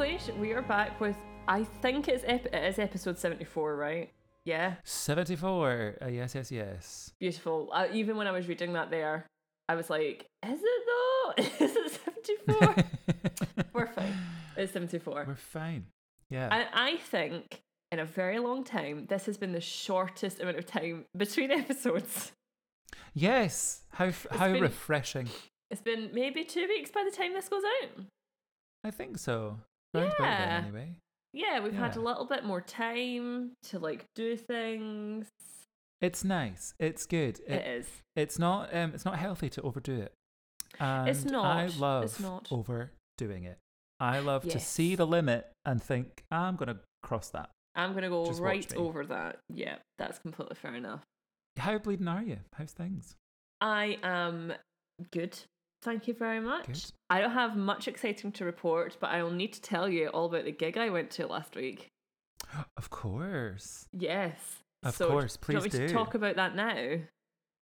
We are back with, I think it's, ep- it is episode 74, right? Yeah, 74. Uh, yes, yes, yes. beautiful. Uh, even when I was reading that there, I was like, is it though? is it 74? We're fine. It's 74. We're fine. Yeah. And I think in a very long time, this has been the shortest amount of time between episodes. yes. How f- how been- refreshing. It's been maybe two weeks by the time this goes out. I think so. Round about then, Yeah. anyway. Yeah, we've had a little bit more time to like do things. It's nice. It's good. It, it is. It's not um it's not healthy to overdo it. And It's not. I It's love not. overdoing it. I love to see the limit and think I'm gonna cross that. I'm gonna go Just right over that. Yeah, that's completely fair enough. How bleeding are you? How's things? I am good. Thank you very much. Good. I don't have much exciting to report, but I will need to tell you all about the gig I went to last week. Of course. Yes. Of So, course, do you want please me to talk about that now?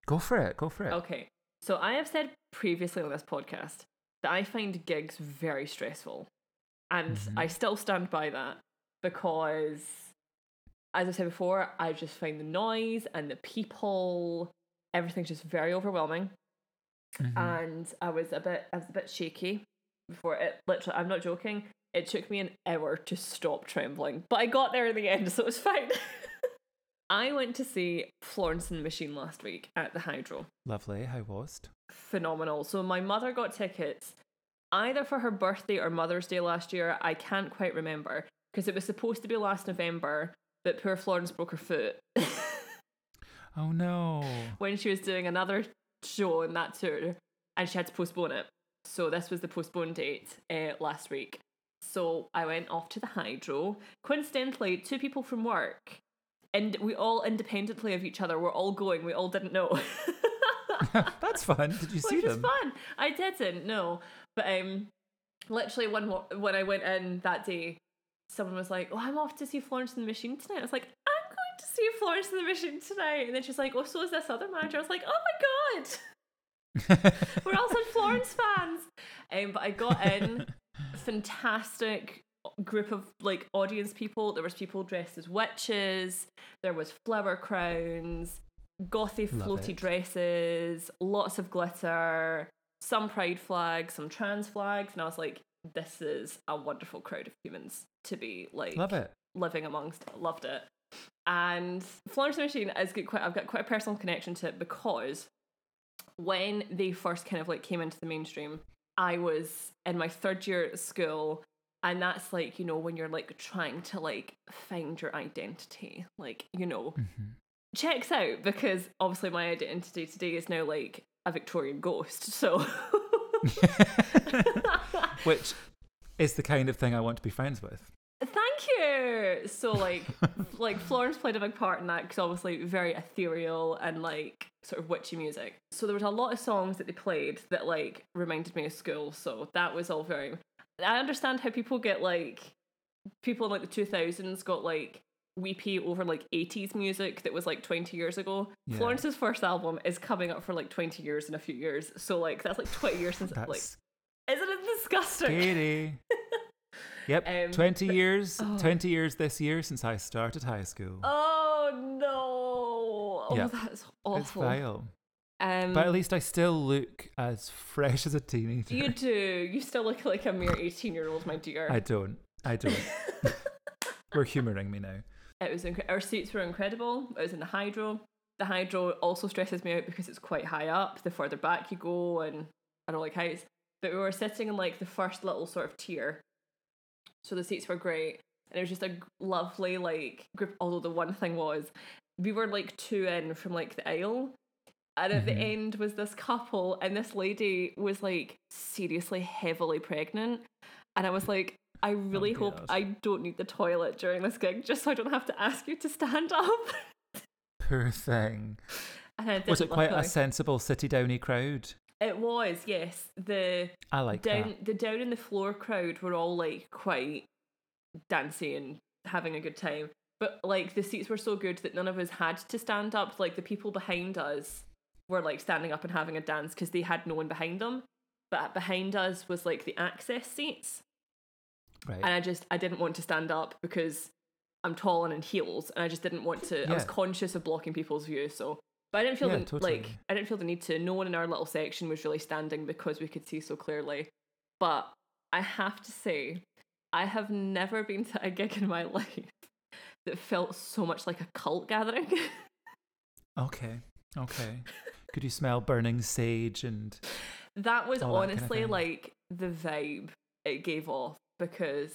Go for it. Go for it. Okay. So I have said previously on this podcast that I find gigs very stressful. And Mhm. I still stand by that because, as I said before, I just find the noise and the people, everything's just very overwhelming. Mhm. And I was a bit, I was a bit shaky before it. Literally, I'm not joking. It took me an hour to stop trembling, but I got there in the end, so it was fine. I went to see Florence and the Machine last week at the Hydro Lovely. How was it? phenomenal. So my mother got tickets either for her birthday or Mother's Day last year. I can't quite remember because it was supposed to be last November, but poor Florence broke her foot Oh no. when she was doing another show and that tour, and she had to postpone it. So this was the postponed date uh, last week. So I went off to the Hydro. Coincidentally, two people from work, and we all independently of each other were all going. We all didn't know. That's fun. Did you see which them? was fun. I didn't, no, but um, literally when when I went in that day, someone was like, "Oh, I'm off to see Florence and the Machine tonight." I was like, "I'm going to see Florence in the Machine tonight," and then she's like, "Oh, so is this other manager?" I was like, "Oh my god, we're all such Florence fans." Um, but I got in, fantastic group of like audience people. There was people dressed as witches. There was flower crowns, gothy Love floaty it. dresses, lots of glitter, some pride flags, some trans flags, and I was like, "This is a wonderful crowd of humans to be like Love it. living amongst. Loved it. And Florence and the Machine is good, quite. I've got quite a personal connection to it because when they first kind of like came into the mainstream, I was in my third year at school, and that's like you know when you're like trying to like find your identity, like you know Mhm. checks out because obviously my identity today is now like a Victorian ghost. So. Which is the kind of thing I want to be friends with. Thank you. So like like Florence played a big part in that because obviously very ethereal and like sort of witchy music. So there was a lot of songs that they played that like reminded me of school. So that was all very. I understand how people get like people in like the two thousands got like weepy over like 80s music that was like 20 years ago. Yeah. Florence's first album is coming up for like 20 years in a few years. So like that's like 20 years since like isn't it disgusting? Yep. Um, 20 but- years. oh. 20 years this year since I started high school. Oh no! Oh, Yeah. that's it's awful. vile. Um, But at least I still look as fresh as a teenager. you do. You still look like a mere eighteen-year-old, my dear. I don't. I don't. We're humouring me now. It was incre- our seats were incredible. It was in the hydro. The hydro also stresses me out because it's quite high up. The further back you go, and I don't like heights. But we were sitting in like the first little sort of tier, so the seats were great, and it was just a lovely like group. Although the one thing was, we were like two in from like the aisle, and at the Mhm. end was this couple, and this lady was like seriously heavily pregnant, and I was like. I really hope God. I don't need the toilet during this gig, just so I don't have to ask you to stand up. Poor thing. Was it quite a sensible city downy crowd? It was, yes. The I like down that. the down in the floor crowd were all like quite dancey and having a good time. But like the seats were so good that none of us had to stand up. Like the people behind us were like standing up and having a dance because they had no one behind them. but behind us was like the access seats. Right. And I just I didn't want to stand up because I'm tall and in heels, and I just didn't want to. I was conscious of blocking people's view, so. But I didn't feel Yeah, the, totally. like I didn't feel the need to. No one in our little section was really standing because we could see so clearly. But I have to say, I have never been to a gig in my life that felt so much like a cult gathering. okay. Okay. Could you smell burning sage and that was All that kinda honestly like the vibe it gave off because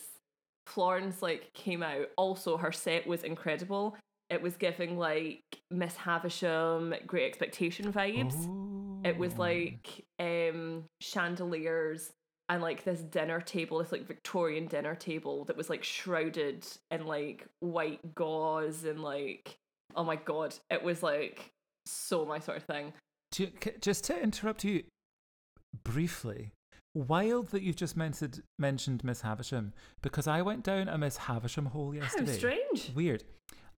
Florence like came out. Also, her set was incredible. It was giving like Miss Havisham, Great Expectation vibes. It was like um chandeliers and like this dinner table, this like Victorian dinner table that was like shrouded in like white gauze and like oh my god, it was like so my sort of thing. Do you, just to interrupt you briefly, wild that you've just mentioned mentioned Miss Havisham because I went down a Miss Havisham hole yesterday. How strange. Weird.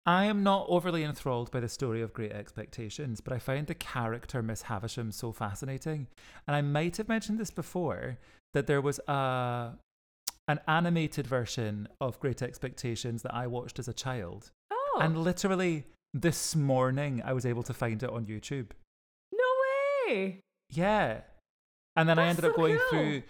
I am not overly enthralled by the story of Great Expectations, but I find the character Miss Havisham so fascinating. And I might have mentioned this before that there was a an animated version of Great Expectations that I watched as a child. Oh, And literally this morning I was able to find it on YouTube. no way. Yeah. And then I That's ended up going cool. through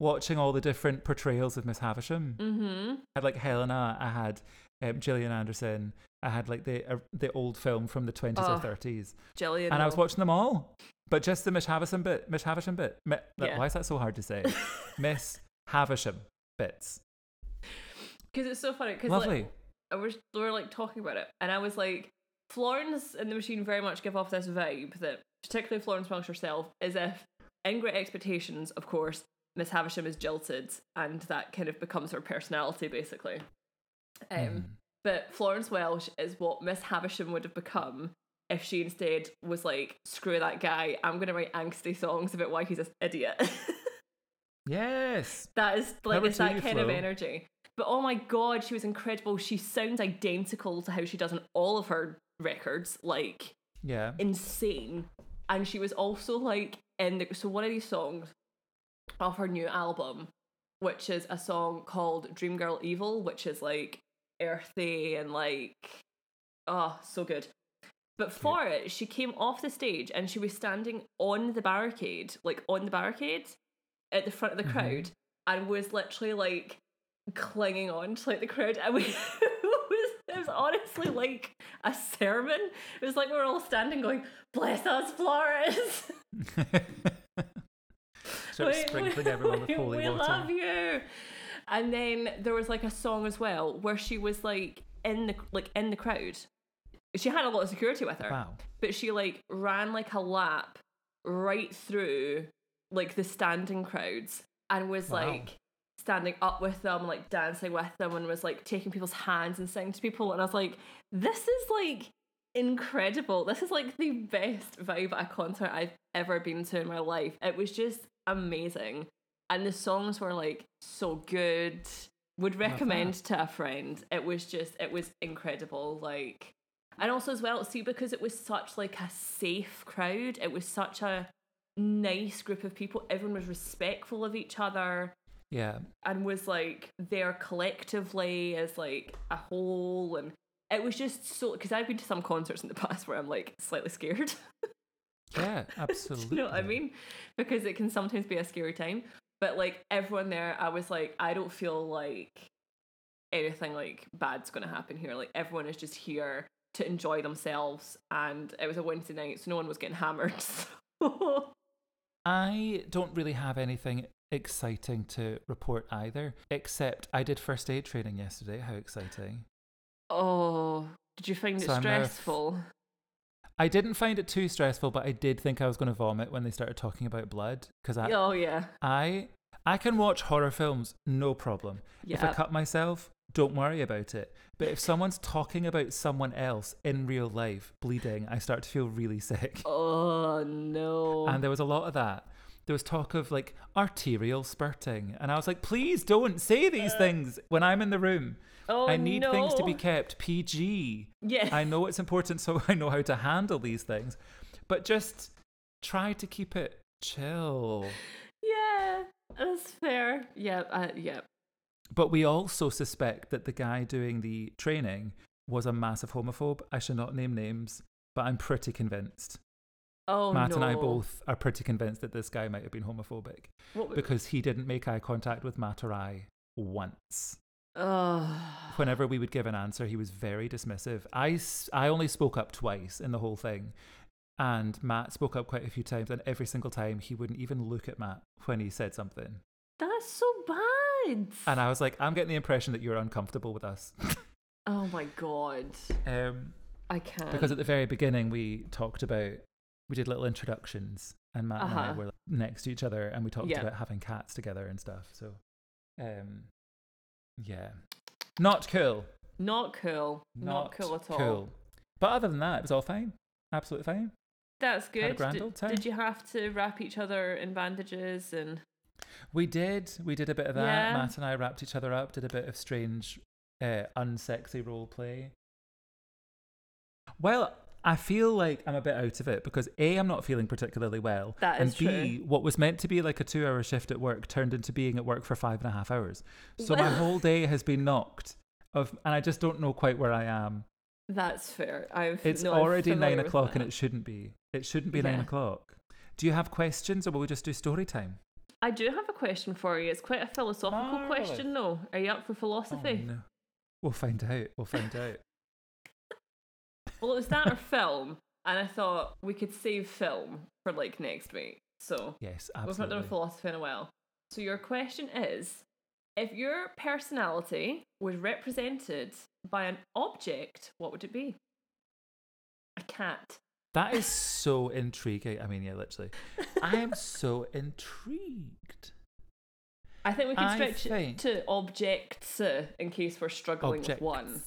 watching all the different portrayals of Miss Havisham. Mm-hmm. I had like Helena, I had um, Gillian Anderson, I had like the uh, the old film from the 20s Oh, or 30s. Jillian. And I was watching them all. But just the Miss Havisham bit, Miss Havisham bit. Mi- Yeah. Why is that so hard to say? Miss Havisham bits. because it's so funny. Because Lovely. like, I was we were like talking about it, and I was like, Florence and the Machine very much give off this vibe that, particularly Florence Welch herself, is if in Great Expectations, of course, Miss Havisham is jilted, and that kind of becomes her personality, basically. Um, Mhm. But Florence Welch is what Miss Havisham would have become if she instead was like, screw that guy, I'm going to write angsty songs about why he's an idiot. Yes. that is like, it's that kind of energy. But oh my god, she was incredible. She sounds identical to how she does on all of her records, like Yeah. insane. And she was also like in the so one of these songs off her new album, which is a song called Dream Girl Evil, which is like earthy and like oh so good. But for it, she came off the stage and she was standing on the barricade, like on the barricade at the front of the Mhm. crowd, and was literally like clinging on to like the crowd. And we, it, was, it was honestly like a sermon. It was like we were all standing going, Bless us, Flores! so We- sprinkling everyone with holy we water. love you. And then there was like a song as well where she was like in the like in the crowd. She had a lot of security with her, Wow. but she like ran like a lap right through like the standing crowds and was Wow. like standing up with them, like dancing with them, and was like taking people's hands and singing to people. And I was like, this is like incredible. This is like the best vibe at a concert I've ever been to in my life. It was just amazing. And the songs were like so good. Would recommend to a friend. It was just it was incredible. Like and also as well, see, because it was such like a safe crowd, it was such a nice group of people. Everyone was respectful of each other Yeah. and was like there collectively as like a whole and it was just so because I've been to some concerts in the past where I'm like slightly scared. Yeah, Do absolutely. you know what I mean? Because it can sometimes be a scary time. But like everyone there, I was like, I don't feel like anything like bad's gonna happen here. Like everyone is just here to enjoy themselves and it was a Wednesday night, so no one was getting hammered. So I don't really have anything exciting to report either, except I did first aid training yesterday. How exciting! Oh, did you find it So stressful? I didn't find it too stressful, but I did think I was going to vomit when they started talking about blood because I, Oh yeah. I, I can watch horror films no problem. If I cut myself, don't worry about it. But if someone's talking about someone else in real life bleeding, I start to feel really sick. Oh no. And there was a lot of that. There was talk of like arterial spurting. And I was like, please don't say these things when I'm in the room. oh, I need things to be kept PG. Yeah. I know it's important so I know how to handle these things. But just try to keep it chill. Yeah, that's fair. Yeah, uh, yeah. But we also suspect that the guy doing the training was a massive homophobe. I shall not name names, but I'm pretty convinced. Oh Matt no. and I both are pretty convinced that this guy might have been homophobic What because he didn't make eye contact with Matt or I once. Ugh. Whenever we would give an answer, he was very dismissive. I, I only spoke up twice in the whole thing. And Matt spoke up quite a few times, and every single time he wouldn't even look at Matt when he said something. That's so bad. And I was like, I'm getting the impression that you're uncomfortable with us. oh my god. um, I can't. because at the very beginning, we talked about, we did little introductions, and Matt and I Uh-huh. were next to each other, and we talked Yeah. about having cats together and stuff. So, um, yeah. Not cool. not cool. Not, cool at all. Cool. But other than that, it was all fine. Absolutely fine. That's good. grand Did, did you have to wrap each other in bandages and We did. We did a bit of that. Yeah. Matt and I wrapped each other up, did a bit of strange, uh, unsexy role play. Well, I feel like I'm a bit out of it because A, I'm not feeling particularly well. That and is B, what was meant to be like a two hour shift at work turned into being at work for five and a half hours. So my whole day has been knocked of, and I just don't know quite where I am. that's fair. I've It's no, I'm already nine with o'clock and that. it shouldn't be. It shouldn't be nine Yeah. o'clock. Do you have questions or will we just do story time? I do have a question for you. It's quite a philosophical Marvellous. question though. Are you up for Oh, philosophy? no. We'll find out. We'll find out. Well, it was that or film, and I thought we could save film for like next week. So Yes, absolutely. we've not done philosophy in a while. So your question is: If your personality was represented by an object, what would it be? A cat. That is so intriguing. I mean, yeah, literally. I am so intrigued. I think we could I stretch think- it to objects uh, in case we're struggling with one.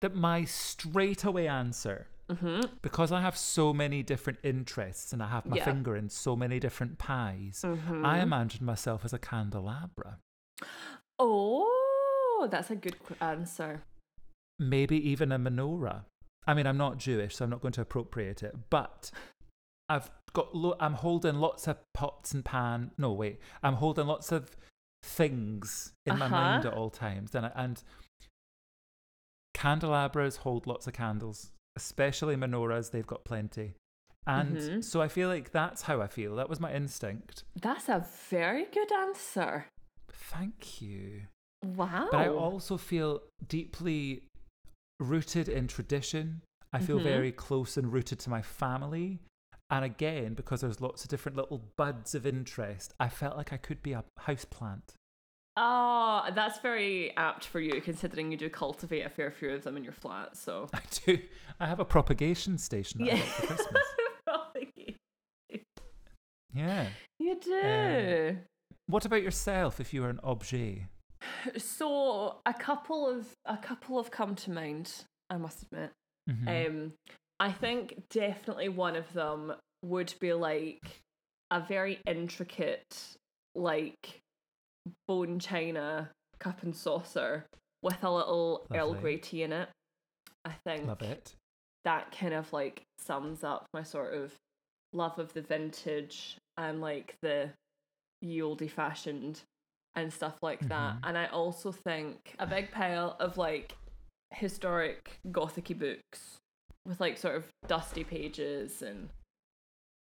That my straightaway answer, hmm because I have so many different interests and I have my Yeah. finger in so many different pies, hmm I imagine myself as a candelabra. Oh, that's a good answer. Maybe even a menorah. I mean, I'm not Jewish, so I'm not going to appropriate it, but I've got, lo- I'm holding lots of pots and pan. No, wait, I'm holding lots of things in my mind Uh-huh. at all times. And, I- and candelabras hold lots of candles, especially menorahs, they've got plenty. And Mhm. so I feel like that's how I feel. That was my instinct. That's a very good answer. Thank you. Wow. But I also feel deeply rooted in tradition. I feel Mhm. very close and rooted to my family. And again, because there's lots of different little buds of interest, I felt like I could be a houseplant. Oh, that's very apt for you, considering you do cultivate a fair few of them in your flat. So I do. I have a propagation station yeah, for Christmas. Yeah. you do. What about yourself if you were an objet? so a couple of a couple have come to mind. I must admit. Mhm. Um, I think definitely one of them would be like a very intricate, like bone china cup and saucer with a little Earl Grey tea in it. I think Love it. that kind of like sums up my sort of love of the vintage and like the ye olde fashioned and stuff like that. Mhm. And I also think a big pile of like historic gothicy books with like sort of dusty pages and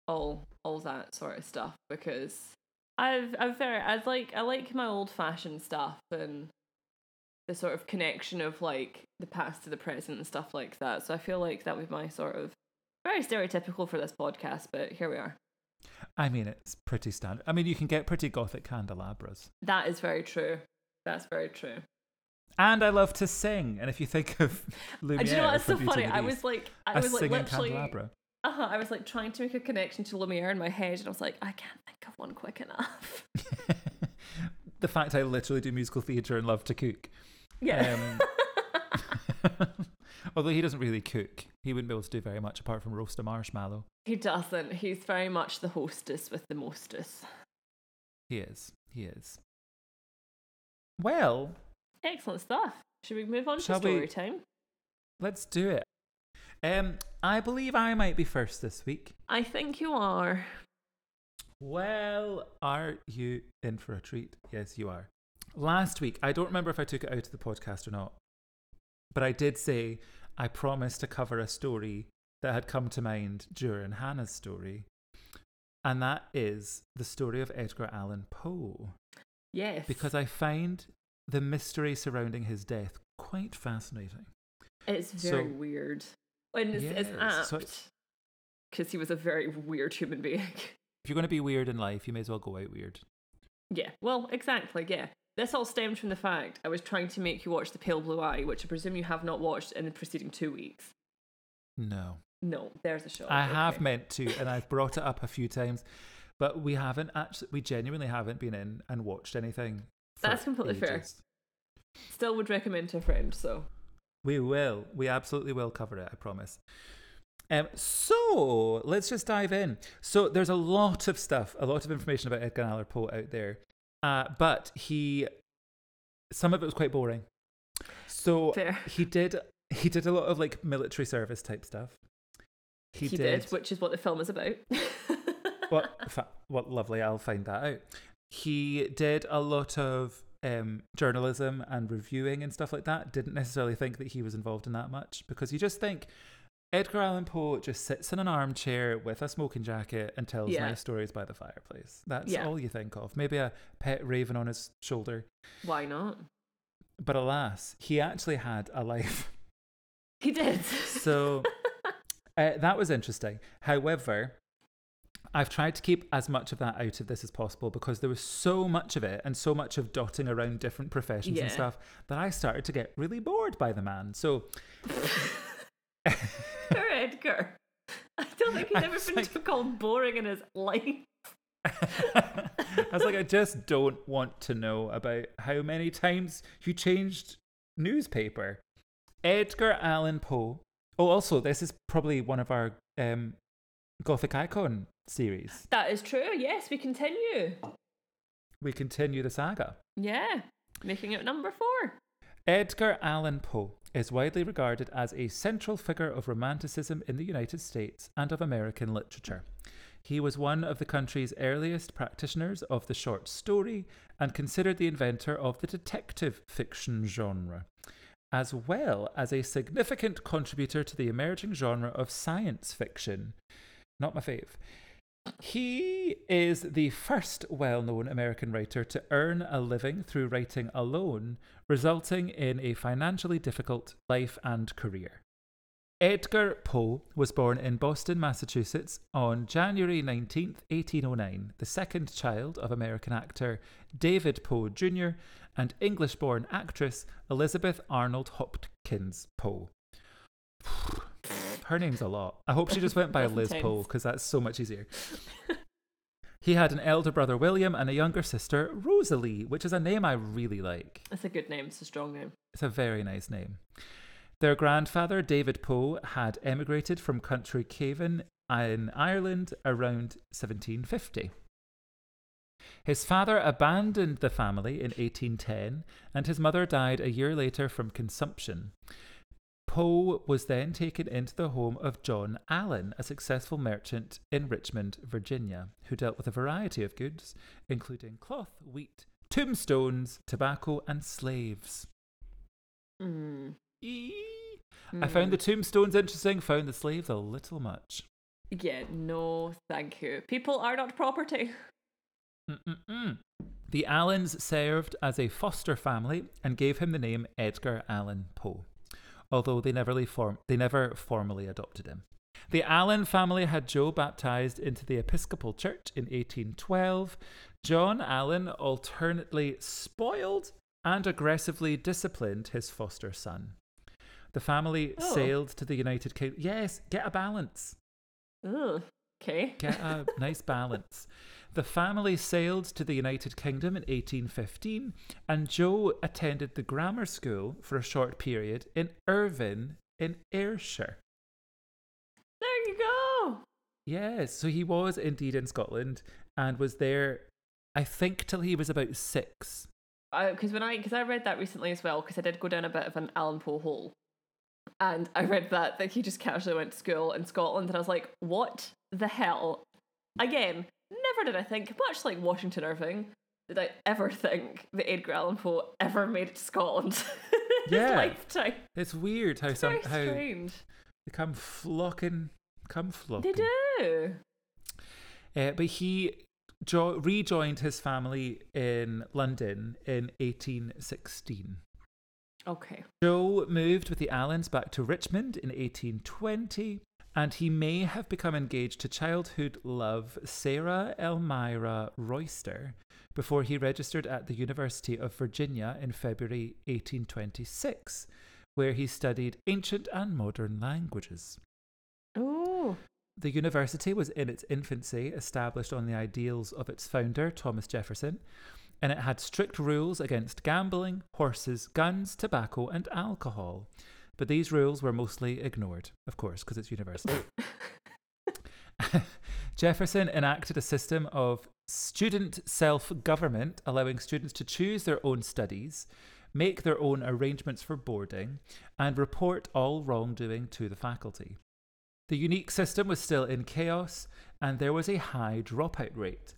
all all that sort of stuff because I've I've very I like I like my old fashioned stuff and the sort of connection of like the past to the present and stuff like that. So I feel like that would be my sort of very stereotypical for this podcast, but here we are. I mean, it's pretty standard. I mean, you can get pretty gothic candelabras. That is very true. That's very true. And I love to sing. And if you think of Lumiere, And do you know what's so funny? I was like, I was like literally, candelabra. Uh-huh, I was like trying to make a connection to Lumiere in my head, and I was like, I can't think of one quick enough. the fact I literally do musical theatre and love to cook. Yeah. Um, although he doesn't really cook, he wouldn't be able to do very much apart from roast a marshmallow. he doesn't. He's very much the hostess with the mostess. He is. He is. Well, Excellent stuff. Should we move on to we- story time? let's do it. Um, I believe I might be first this week. I think you are. Well, are you in for a treat? Yes, you are. Last week, I don't remember if I took it out of the podcast or not, but I did say I promised to cover a story that had come to mind during Hannah's story. And that is the story of Edgar Allan Poe. Yes. Because I find the mystery surrounding his death quite fascinating. it's very so- weird. And it's Yes, so apt. Because he was a very weird human being. If you're going to be weird in life, you may as well go out weird. yeah, well, exactly, yeah. This all stems from the fact I was trying to make you watch The Pale Blue Eye, which I presume you have not watched in the preceding two weeks. No. No, there's a show. I have meant to, and I've brought it up a few times, but we haven't actually, we genuinely haven't been in and watched anything. That's completely fair. Still would recommend to a friend, so. We will. We absolutely will cover it, I promise. Um, so let's just dive in. So there's a lot of stuff, a lot of information about Edgar Allan Poe out there, uh, but he, some of it was quite boring. So Fair. he did, he did a lot of like military service type stuff. He, did. which is what the film is about. what, fa- what lovely, I'll find that out. He did a lot of um, journalism and reviewing and stuff like that. Didn't necessarily think that he was involved in that much because you just think Edgar Allan Poe just sits in an armchair with a smoking jacket and tells Yeah. nice stories by the fireplace. That's Yeah. all you think of. Maybe a pet raven on his shoulder. Why not? But alas, he actually had a life. He did. So uh, that was interesting. However, I've tried to keep as much of that out of this as possible because there was so much of it and so much of dotting around different professions Yeah. and stuff that I started to get really bored by the man. So Poor Edgar. I don't think he's ever been like- called boring in his life. I was like, I just don't want to know about how many times you changed newspaper. Edgar Allan Poe. Oh, also, this is probably one of our um, Gothic Icon series. That is true. Yes, we continue. We continue the saga. Yeah, making it number four. Edgar Allan Poe is widely regarded as a central figure of Romanticism in the United States and of American literature. He was one of the country's earliest practitioners of the short story and considered the inventor of the detective fiction genre, as well as a significant contributor to the emerging genre of science fiction. Not my fave. He is the first well known American writer to earn a living through writing alone, resulting in a financially difficult life and career. Edgar Poe was born in Boston, Massachusetts on January 19th, 1809, the second child of American actor David Poe Jr. and English born actress Elizabeth Arnold Hopkins Poe. Her name's a lot. I hope she just went by Liz. Poe because that's so much easier. he had an elder brother, William, and a younger sister, Rosalie, which is a name I really like. That's a good name. It's a strong name. It's a very nice name. Their grandfather, David Poe, had emigrated from County Cavan in Ireland around 1750. His father abandoned the family in 1810, and his mother died a year later from consumption. Poe was then taken into the home of John Allan, a successful merchant in Richmond, Virginia, who dealt with a variety of goods, including cloth, wheat, tombstones, tobacco, and slaves. Mm. Eee. I found the Mm. tombstones interesting, found the slaves a little much. Yeah, no, thank you. People are not property. Mm-mm-mm. The Allans served as a foster family and gave him the name Edgar Allan Poe, although they never, form- they never formally adopted him. The Allan family had Poe baptized into the Episcopal Church in 1812. John Allan alternately spoiled and aggressively disciplined his foster son. The family Oh. sailed to the United Kingdom. Yes, get a balance. Ugh. Okay. Get a nice balance. The family sailed to the United Kingdom in 1815, and Poe attended the grammar school for a short period in Irvine, in Ayrshire. There you go. Yes, so he was indeed in Scotland and was there, I think, till he was about six. Because when I because I read that recently as well because I did go down a bit of an Allan Poe hole, and I read that that he just casually went to school in Scotland and I was like, what the hell? Again, never did I think, much like Washington Irving, did I ever think that Edgar Allan Poe ever made it to Scotland in his Yeah. lifetime. It's weird how It's some how strange. they come flocking, come flocking. They do. Uh, but he jo- rejoined his family in London in 1816. Okay. Poe moved with the Allans back to Richmond in 1820, and he may have become engaged to childhood love Sarah Elmira Royster before he registered at the University of Virginia in February 1826, where he studied ancient and modern languages. Oh. The university was in its infancy, established on the ideals of its founder, Thomas Jefferson, and it had strict rules against gambling, horses, guns, tobacco, and alcohol. But these rules were mostly ignored, of course, because it's university. Jefferson enacted a system of student self government, allowing students to choose their own studies, make their own arrangements for boarding, and report all wrongdoing to the faculty. The unique system was still in chaos, and there was a high dropout rate.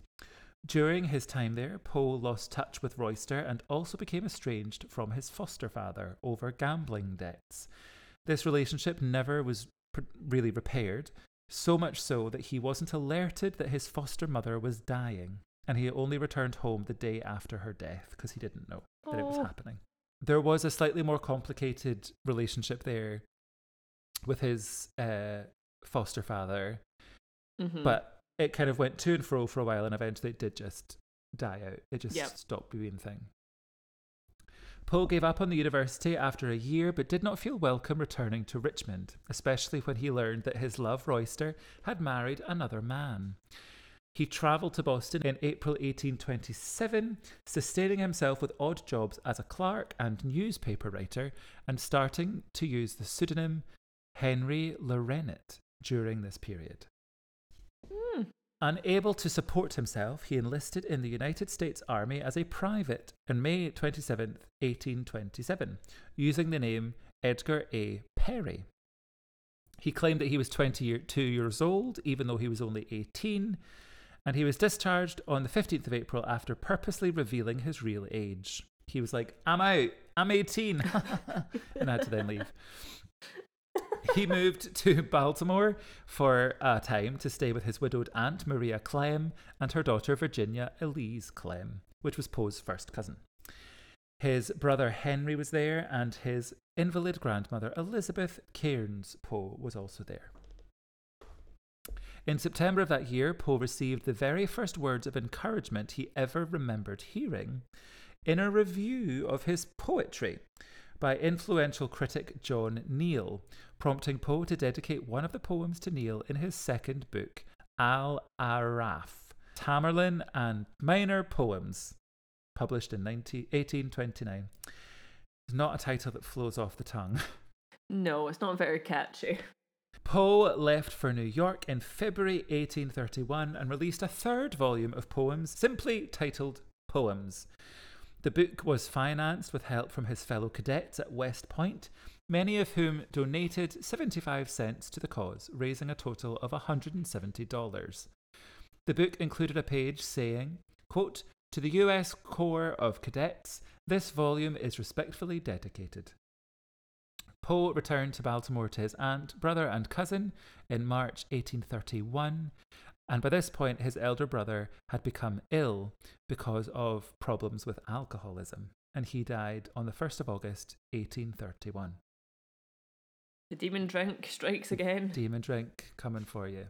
During his time there, Poe lost touch with Royster and also became estranged from his foster father over gambling debts. This relationship never was pr- really repaired, so much so that he wasn't alerted that his foster mother was dying, and he only returned home the day after her death because he didn't know that it was Oh. happening. There was a slightly more complicated relationship there with his uh, foster father, Mhm. but it kind of went to and fro for a while and eventually it did just die out. It just Yep. stopped being a thing. Poe gave up on the university after a year but did not feel welcome returning to Richmond, especially when he learned that his love Royster had married another man. He travelled to Boston in April 1827, sustaining himself with odd jobs as a clerk and newspaper writer, and starting to use the pseudonym Henri Le Rennet during this period. Unable to support himself, he enlisted in the United States Army as a private on May 27th, 1827, using the name Edgar A. Perry. He claimed that he was 22 years old, even though he was only 18, and he was discharged on the 15th of April after purposely revealing his real age. He was like, I'm out, I'm 18, and had to then leave he moved to Baltimore for a time to stay with his widowed aunt Maria Clemm and her daughter Virginia Elise Clemm, which was Poe's first cousin. His brother Henry was there, and his invalid grandmother Elizabeth Cairnes Poe was also there. In September of that year, Poe received the very first words of encouragement he ever remembered hearing in a review of his poetry by influential critic John Neal, prompting Poe to dedicate one of the poems to Neal in his second book, Al Aaraaf, Tamerlane and Minor Poems, published in 19, 1829. It's not a title that flows off the tongue. No, it's not very catchy. Poe left for New York in February 1831 and released a third volume of poems, simply titled Poems. The book was financed with help from his fellow cadets at West Point, many of whom donated 75 cents to the cause, raising a total of $170. The book included a page saying, quote, To the US Corps of Cadets, this volume is respectfully dedicated. Poe returned to Baltimore to his aunt, brother, and cousin in March 1831, and by this point his elder brother had become ill because of problems with alcoholism, and he died on the 1st of August 1831. The demon drink strikes again. Demon drink coming for you.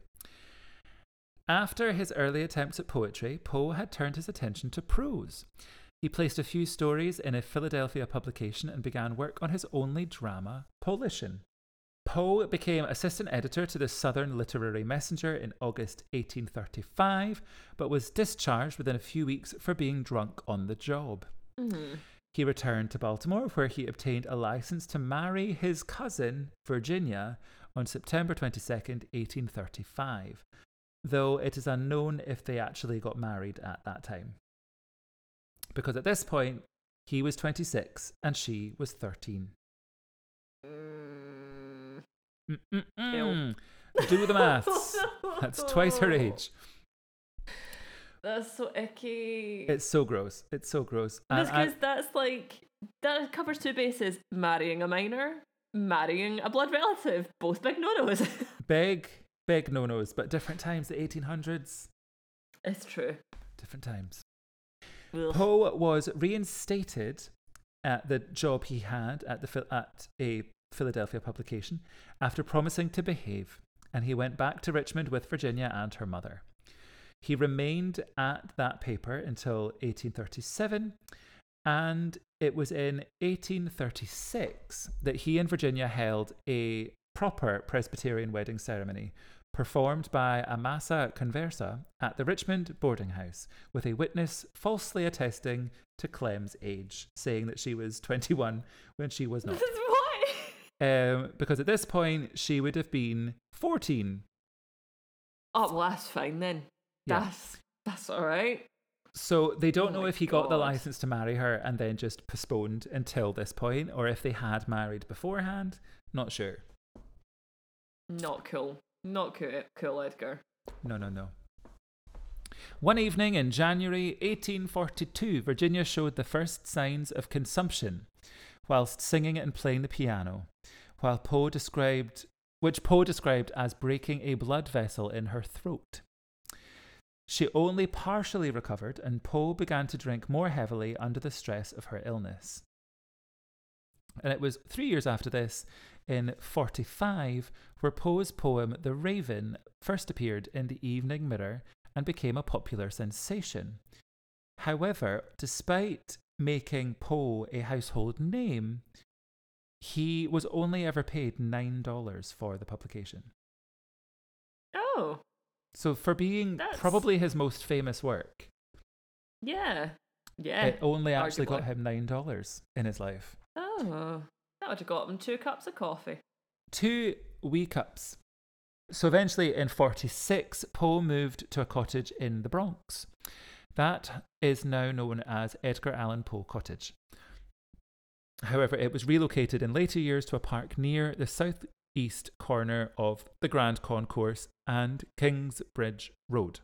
After his early attempts at poetry, Poe had turned his attention to prose. He placed a few stories in a Philadelphia publication and began work on his only drama, Politian. Poe became assistant editor to the Southern Literary Messenger in August 1835, but was discharged within a few weeks for being drunk on the job. Mhm. He returned to Baltimore, where he obtained a license to marry his cousin, Virginia, on September 22nd, 1835, though it is unknown if they actually got married at that time. Because at this point, he was 26 and she was 13. Mm. Do the maths. That's twice her age. That's so icky. It's so gross. It's so gross. That's because that's like that covers two bases: marrying a minor, marrying a blood relative. Both big no-nos. big, big no nos, but different times. The 1800s, it's true. different times. Ugh. Poe was reinstated at the job he had at the at a Philadelphia publication after promising to behave, and he went back to Richmond with Virginia and her mother. He remained at that paper until 1837, and it was in 1836 that he and Virginia held a proper Presbyterian wedding ceremony performed by Amasa Converse at the Richmond boarding house, with a witness falsely attesting to Clemm's age, saying that she was 21 when she was not. Um, because at this point, she would have been 14. Oh, well, that's fine then. Yeah. That's that's all right. So they don't Oh know if he got the license to marry her and then just postponed until this point, or if they had married beforehand. Not sure. Not cool. Not cool, cool Edgar. No, no, no. One evening in January 1842, Virginia showed the first signs of consumption whilst singing and playing the piano, while Poe described, which Poe described as breaking a blood vessel in her throat. She only partially recovered, and Poe began to drink more heavily under the stress of her illness. And it was three years after this, in 45, where Poe's poem The Raven first appeared in the Evening Mirror and became a popular sensation. However, despite making Poe a household name, he was only ever paid $9 for the publication. Oh, So, for being That's- probably his most famous work, yeah. Yeah. it only actually got him $9 in his life. oh, that would have got him two cups of coffee. two wee cups. So eventually, in 46, Poe moved to a cottage in the Bronx. That is now known as Edgar Allan Poe Cottage. However, it was relocated in later years to a park near the southeast corner of the Grand Concourse and Kingsbridge Road.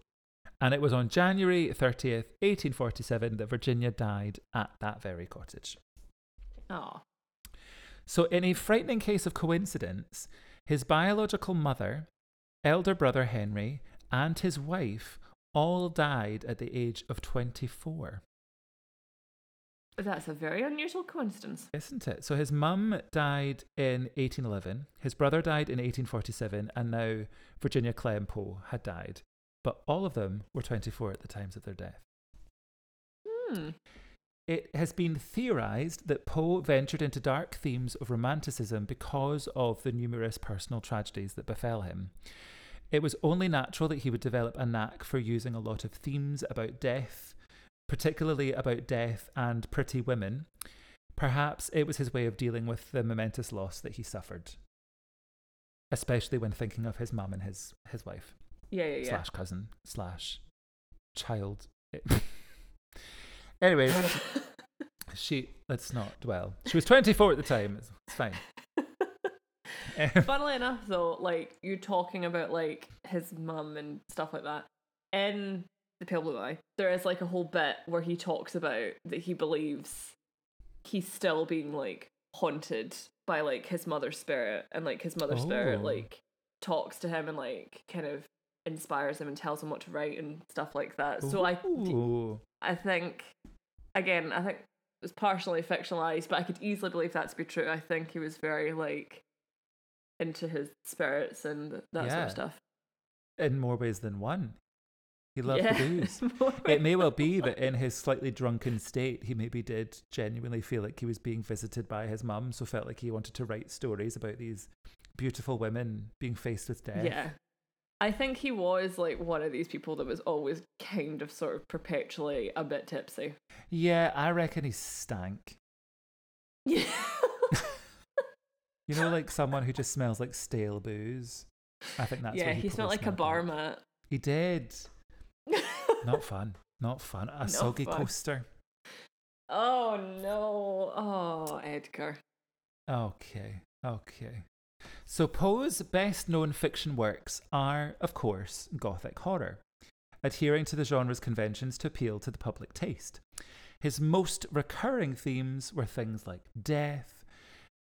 And it was on January 30th, 1847, that Virginia died at that very cottage. Oh, So, in a frightening case of coincidence, his biological mother, elder brother Henry, and his wife all died at the age of 24. That's a very unusual coincidence. Isn't it? So, his mum died in 1811, his brother died in 1847, and now Virginia Clemm Poe had died. But all of them were 24 at the times of their death. Hmm. It has been theorized that Poe ventured into dark themes of romanticism because of the numerous personal tragedies that befell him. It was only natural that he would develop a knack for using a lot of themes about death, particularly about death and pretty women. Perhaps it was his way of dealing with the momentous loss that he suffered, especially when thinking of his mum and his, his wife Yeah, yeah, yeah. slash cousin slash child. anyway, she let's not dwell. She was 24 at the time. It's, it's fine. Funnily enough, though, like you're talking about like his mum and stuff like that. In the Pale Blue Eye, there is like a whole bit where he talks about that he believes he's still being like haunted by like his mother's spirit, and like his mother's spirit Oh. like talks to him and like kind of inspires him and tells him what to write and stuff like that. So I Ooh. I think, again, I think it's partially fictionalized, but I could easily believe that to be true. I think he was very like into his spirits and that sort of stuff. in more ways than one. He loved yeah. the booze. It may well be that in his slightly drunken state, he maybe did genuinely feel like he was being visited by his mum, so felt like he wanted to write stories about these beautiful women being faced with death. yeah. I think he was like one of these people that was always kind of sort of perpetually a bit tipsy. Yeah, I reckon he stank. Yeah. You know, like someone who just smells like stale booze. I think that's yeah, what he, he, smelled like a bar mat. He did. Not fun. Not fun. A No soggy fun. coaster. oh no. Oh, Edgar. Okay. Okay. So Poe's best known fiction works are, of course, Gothic horror. adhering to the genre's conventions to appeal to the public taste. His most recurring themes were things like death,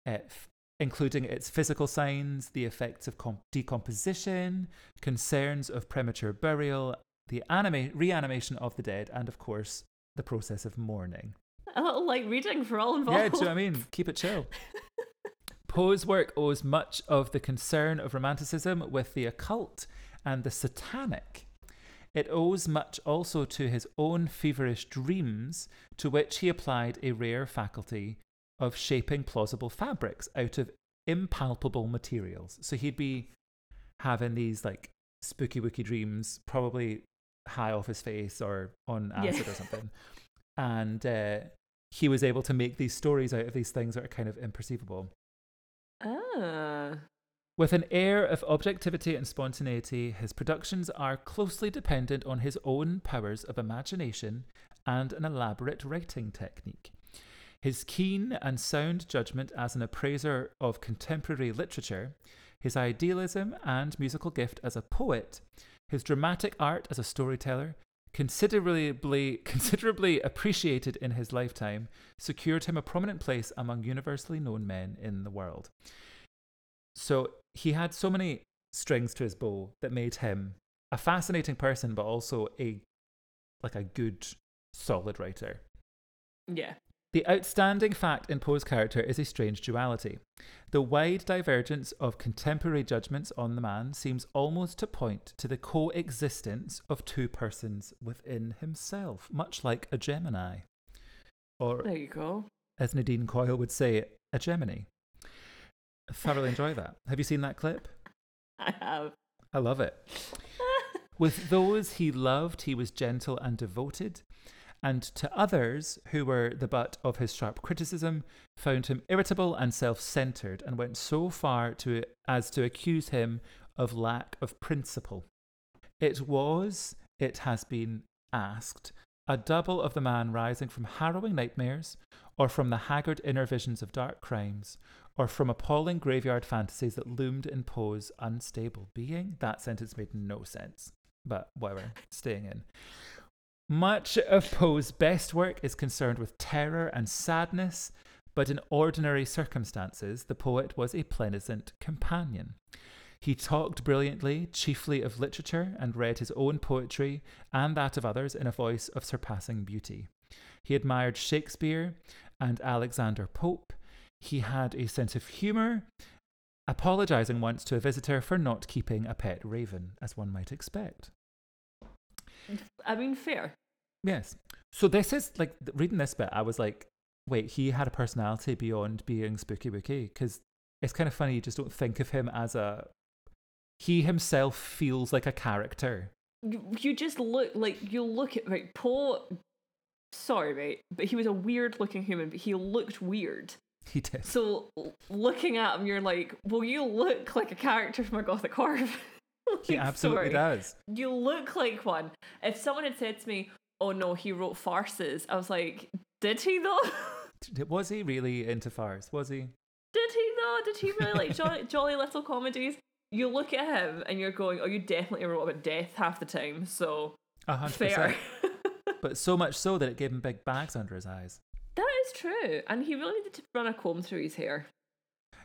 uh, f- including its physical signs, the effects of com- decomposition, concerns of premature burial, the anima- reanimation of the dead, and of course, the process of mourning. Oh, a little light reading for all involved. Yeah, do you know what I mean? Keep it chill. Poe's work owes much of the concern of Romanticism with the occult and the satanic. It owes much also to his own feverish dreams, to which he applied a rare faculty of shaping plausible fabrics out of impalpable materials. So he'd be having these like spooky wooky dreams, probably high off his face or on Yeah. acid or something. And uh, he was able to make these stories out of these things that are kind of imperceivable. Ah. With an air of objectivity and spontaneity, his productions are closely dependent on his own powers of imagination and an elaborate writing technique. His keen and sound judgment as an appraiser of contemporary literature, his idealism and musical gift as a poet, his dramatic art as a storyteller, considerably considerably appreciated in his lifetime, secured him a prominent place among universally known men in the world. So he had so many strings to his bow that made him a fascinating person, but also a like a good, solid writer. Yeah. The outstanding fact in Poe's character is a strange duality. The wide divergence of contemporary judgments on the man seems almost to point to the coexistence of two persons within himself, much like a Gemini. Or, There you go. as Nadine Coyle would say, a Gemini. I thoroughly enjoy that. Have you seen that clip? I have. I love it. With those he loved, he was gentle and devoted, and to others who were the butt of his sharp criticism, found him irritable and self centered, and went so far to as to accuse him of lack of principle. It was, it has been asked, a double of the man rising from harrowing nightmares, or from the haggard inner visions of dark crimes, or from appalling graveyard fantasies that loomed in Poe's unstable being. That sentence made no sense, but whatever, staying in. Much of Poe's best work is concerned with terror and sadness, but in ordinary circumstances, the poet was a pleasant companion. He talked brilliantly, chiefly of literature, and read his own poetry and that of others in a voice of surpassing beauty. He admired Shakespeare and Alexander Pope. He had a sense of humour, apologizing once to a visitor for not keeping a pet raven, as one might expect. I mean, fair. Yes. So this is like reading this bit. I was like, wait, he had a personality beyond being spooky wooky because it's kind of funny. You just don't think of him as a. He himself feels like a character. You, you just look like you look at right Poe. Sorry, mate, but he was a weird looking human, but he looked weird. He did. So looking at him, you're like, well, you look like a character from a gothic horror. film." He absolutely sorry. does. You look like one. If someone had said to me, "Oh no, he wrote farces," I was like, "Did he though? Was he really into farce? Was he? Did he though? Did he really like jolly, jolly little comedies?" You look at him and you're going, "Oh, you definitely wrote about death half the time." So A hundred fair. But so much so that it gave him big bags under his eyes. that is true, and he really needed to run a comb through his hair.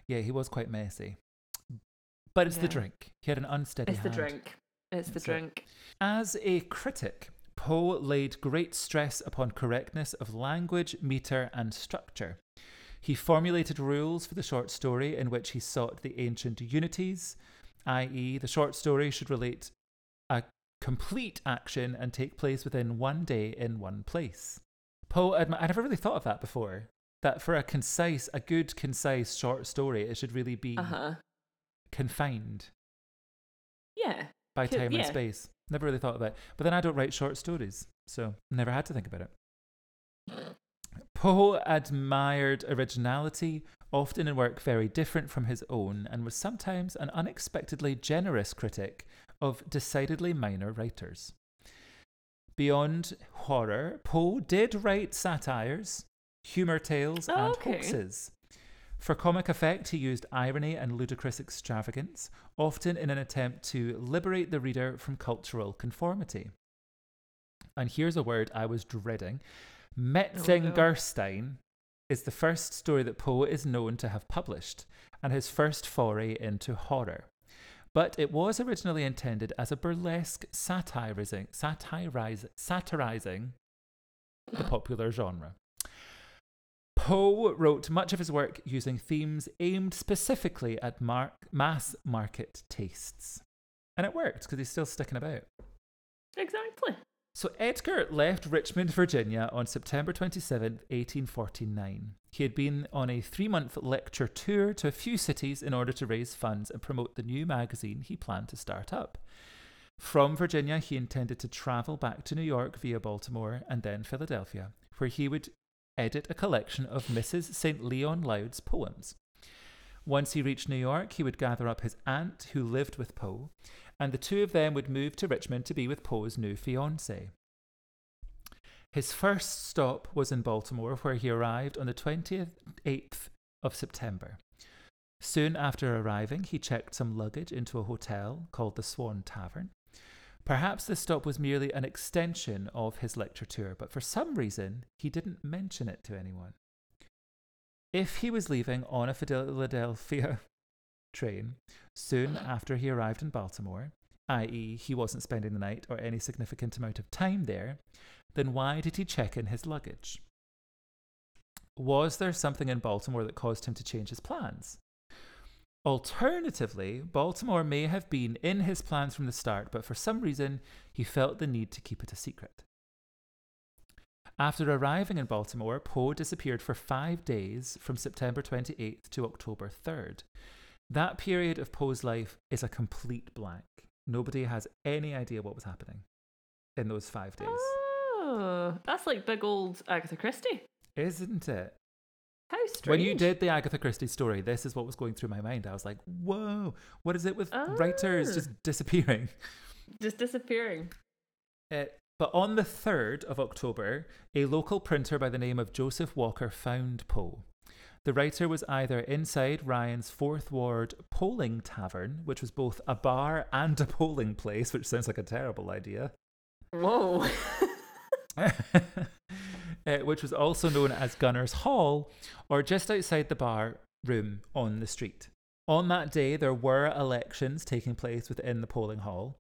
Yeah, he was quite messy. But it's the drink. He had an unsteady It's the drink. It's the That's it. drink. As a critic, Poe laid great stress upon correctness of language, meter, and structure. He formulated rules for the short story in which he sought the ancient unities, i.e., the short story should relate a complete action and take place within one day in one place. Poe, admi- I never really thought of that before. That for a concise, a good, concise short story, it should really be Uh huh. Confined Yeah. by time and space. Never really thought of it. But then I don't write short stories, so never had to think about it. Poe admired originality, often in work very different from his own, and was sometimes an unexpectedly generous critic of decidedly minor writers. Beyond horror, Poe did write satires, humour tales, Oh, and okay. hoaxes. For comic effect, he used irony and ludicrous extravagance, often in an attempt to liberate the reader from cultural conformity. And here's a word I was dreading Metzengerstein is the first story that Poe is known to have published and his first foray into horror. But it was originally intended as a burlesque satirizing, satirize, satirizing the popular genre. Poe wrote much of his work using themes aimed specifically at mar- mass market tastes. And it worked because he's still sticking about. Exactly. So Edgar left Richmond, Virginia on September 27, 1849. He had been on a three month lecture tour to a few cities in order to raise funds and promote the new magazine he planned to start up. From Virginia, he intended to travel back to New York via Baltimore and then Philadelphia, where he would edit a collection of Mrs. St. Leon Loud's poems. Once he reached New York, he would gather up his aunt, who lived with Poe, and the two of them would move to Richmond to be with Poe's new fiancée. His first stop was in Baltimore, where he arrived on the 28th of September. Soon after arriving, he checked some luggage into a hotel called the Swan Tavern. Perhaps this stop was merely an extension of his lecture tour, but for some reason, he didn't mention it to anyone. If he was leaving on a Philadelphia train soon after he arrived in Baltimore, i.e., he wasn't spending the night or any significant amount of time there, then why did he check in his luggage? Was there something in Baltimore that caused him to change his plans? Alternatively, Baltimore may have been in his plans from the start, but for some reason he felt the need to keep it a secret. After arriving in Baltimore, Poe disappeared for five days from September 28th to October 3rd. That period of Poe's life is a complete blank. Nobody has any idea what was happening in those five days. Oh, that's like big old Agatha Christie. Isn't it? How strange. When you did the Agatha Christie story, this is what was going through my mind. I was like, whoa, what is it with writers Ah. just disappearing? just disappearing. Uh, but on the 3rd of October, a local printer by the name of Joseph Walker found Poe. The writer was either inside Ryan's Fourth Ward polling tavern, which was both a bar and a polling place, which sounds like a terrible idea, Whoa. uh, which was also known as Gunner's Hall, or just outside the bar room on the street. On that day, there were elections taking place within the polling hall.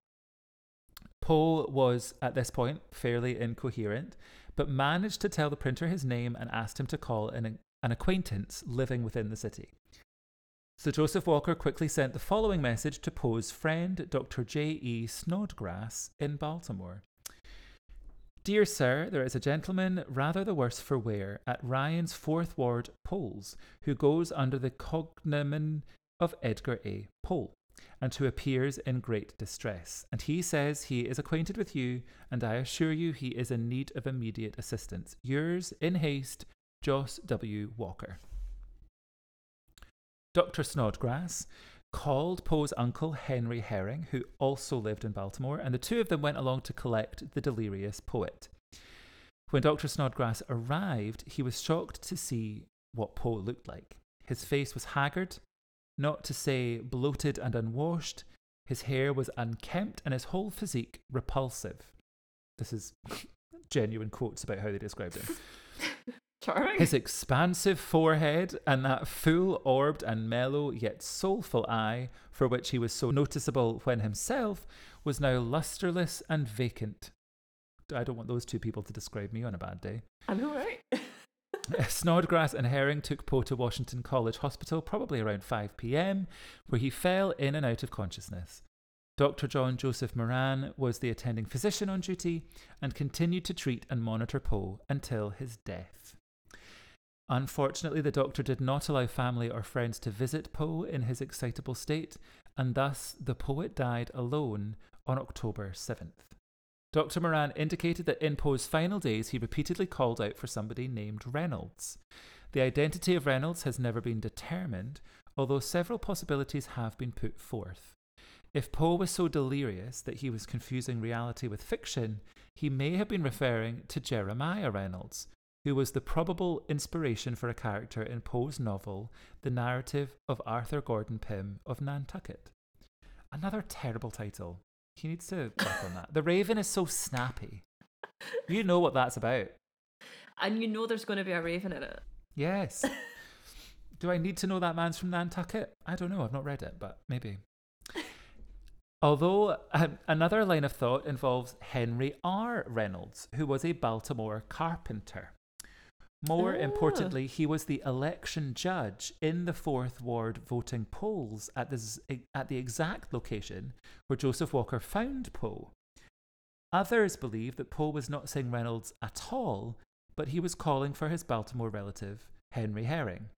Poe was, at this point, fairly incoherent, but managed to tell the printer his name and asked him to call an, an acquaintance living within the city. So Joseph Walker quickly sent the following message to Poe's friend, Dr. J.E. Snodgrass, in Baltimore. Dear sir, there is a gentleman rather the worse for wear at Ryan's Fourth Ward polls who goes under the cognomen of Edgar A. Poe and who appears in great distress. And he says he is acquainted with you, and I assure you he is in need of immediate assistance. Yours, in haste, Joss W. Walker. Dr. Snodgrass called Poe's uncle Henry Herring, who also lived in Baltimore, and the two of them went along to collect the delirious poet. When Dr. Snodgrass arrived, he was shocked to see what Poe looked like. His face was haggard, not to say bloated and unwashed. His hair was unkempt, and his whole physique repulsive. This is genuine quotes about how they described him. Charming. His expansive forehead and that full orbed and mellow yet soulful eye, for which he was so noticeable when himself, was now lustreless and vacant. I don't want those two people to describe me on a bad day. I know, right? Snodgrass and Herring took Poe to Washington College Hospital probably around 5 pm, where he fell in and out of consciousness. Dr. John Joseph Moran was the attending physician on duty and continued to treat and monitor Poe until his death. Unfortunately, the doctor did not allow family or friends to visit Poe in his excitable state, and thus the poet died alone on October 7th. Dr. Moran indicated that in Poe's final days he repeatedly called out for somebody named Reynolds. The identity of Reynolds has never been determined, although several possibilities have been put forth. If Poe was so delirious that he was confusing reality with fiction, he may have been referring to Jeremiah Reynolds, who was the probable inspiration for a character in Poe's novel, The Narrative of Arthur Gordon Pym of Nantucket. Another terrible title. He needs to work on that. The Raven is so snappy. You know what that's about. And you know there's going to be a raven in it. Yes. Do I need to know that man's from Nantucket? I don't know. I've not read it, but maybe. Although um, another line of thought involves Henry R. Reynolds, who was a Baltimore carpenter. More Ah. importantly, he was the election judge in the Fourth Ward voting polls at the, at the exact location where Joseph Walker found Poe. Others believe that Poe was not saying Reynolds at all, but he was calling for his Baltimore relative, Henry Herring.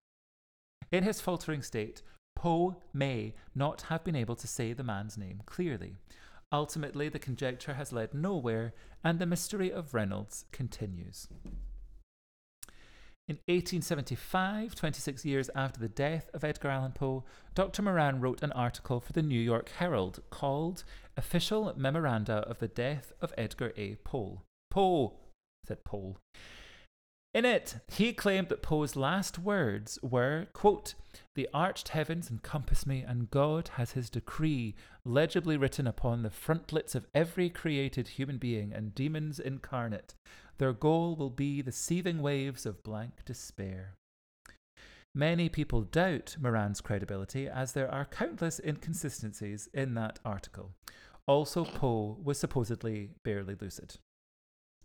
In his faltering state, Poe may not have been able to say the man's name clearly. Ultimately, the conjecture has led nowhere, and the mystery of Reynolds continues. In 1875, 26 years after the death of Edgar Allan Poe, Dr. Moran wrote an article for the New York Herald called Official Memoranda of the Death of Edgar A. Poe. Poe, said Poe. In it, he claimed that Poe's last words were, quote, The arched heavens encompass me, and God has his decree legibly written upon the frontlets of every created human being and demons incarnate. Their goal will be the seething waves of blank despair. Many people doubt Moran's credibility as there are countless inconsistencies in that article. Also, Poe was supposedly barely lucid.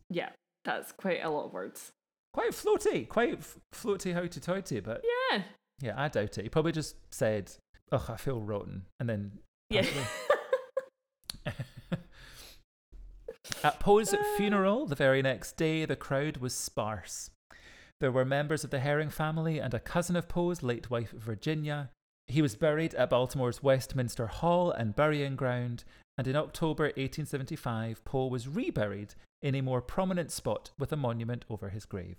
Yeah, that's quite a lot of words. Quite floaty, quite f- floaty, hoity toity, but Yeah. yeah, I doubt it. He probably just said, Ugh, I feel rotten, and then Yeah. At Poe's funeral the very next day, the crowd was sparse. There were members of the Herring family and a cousin of Poe's late wife, Virginia. He was buried at Baltimore's Westminster Hall and Burying Ground, and in October 1875, Poe was reburied in a more prominent spot with a monument over his grave.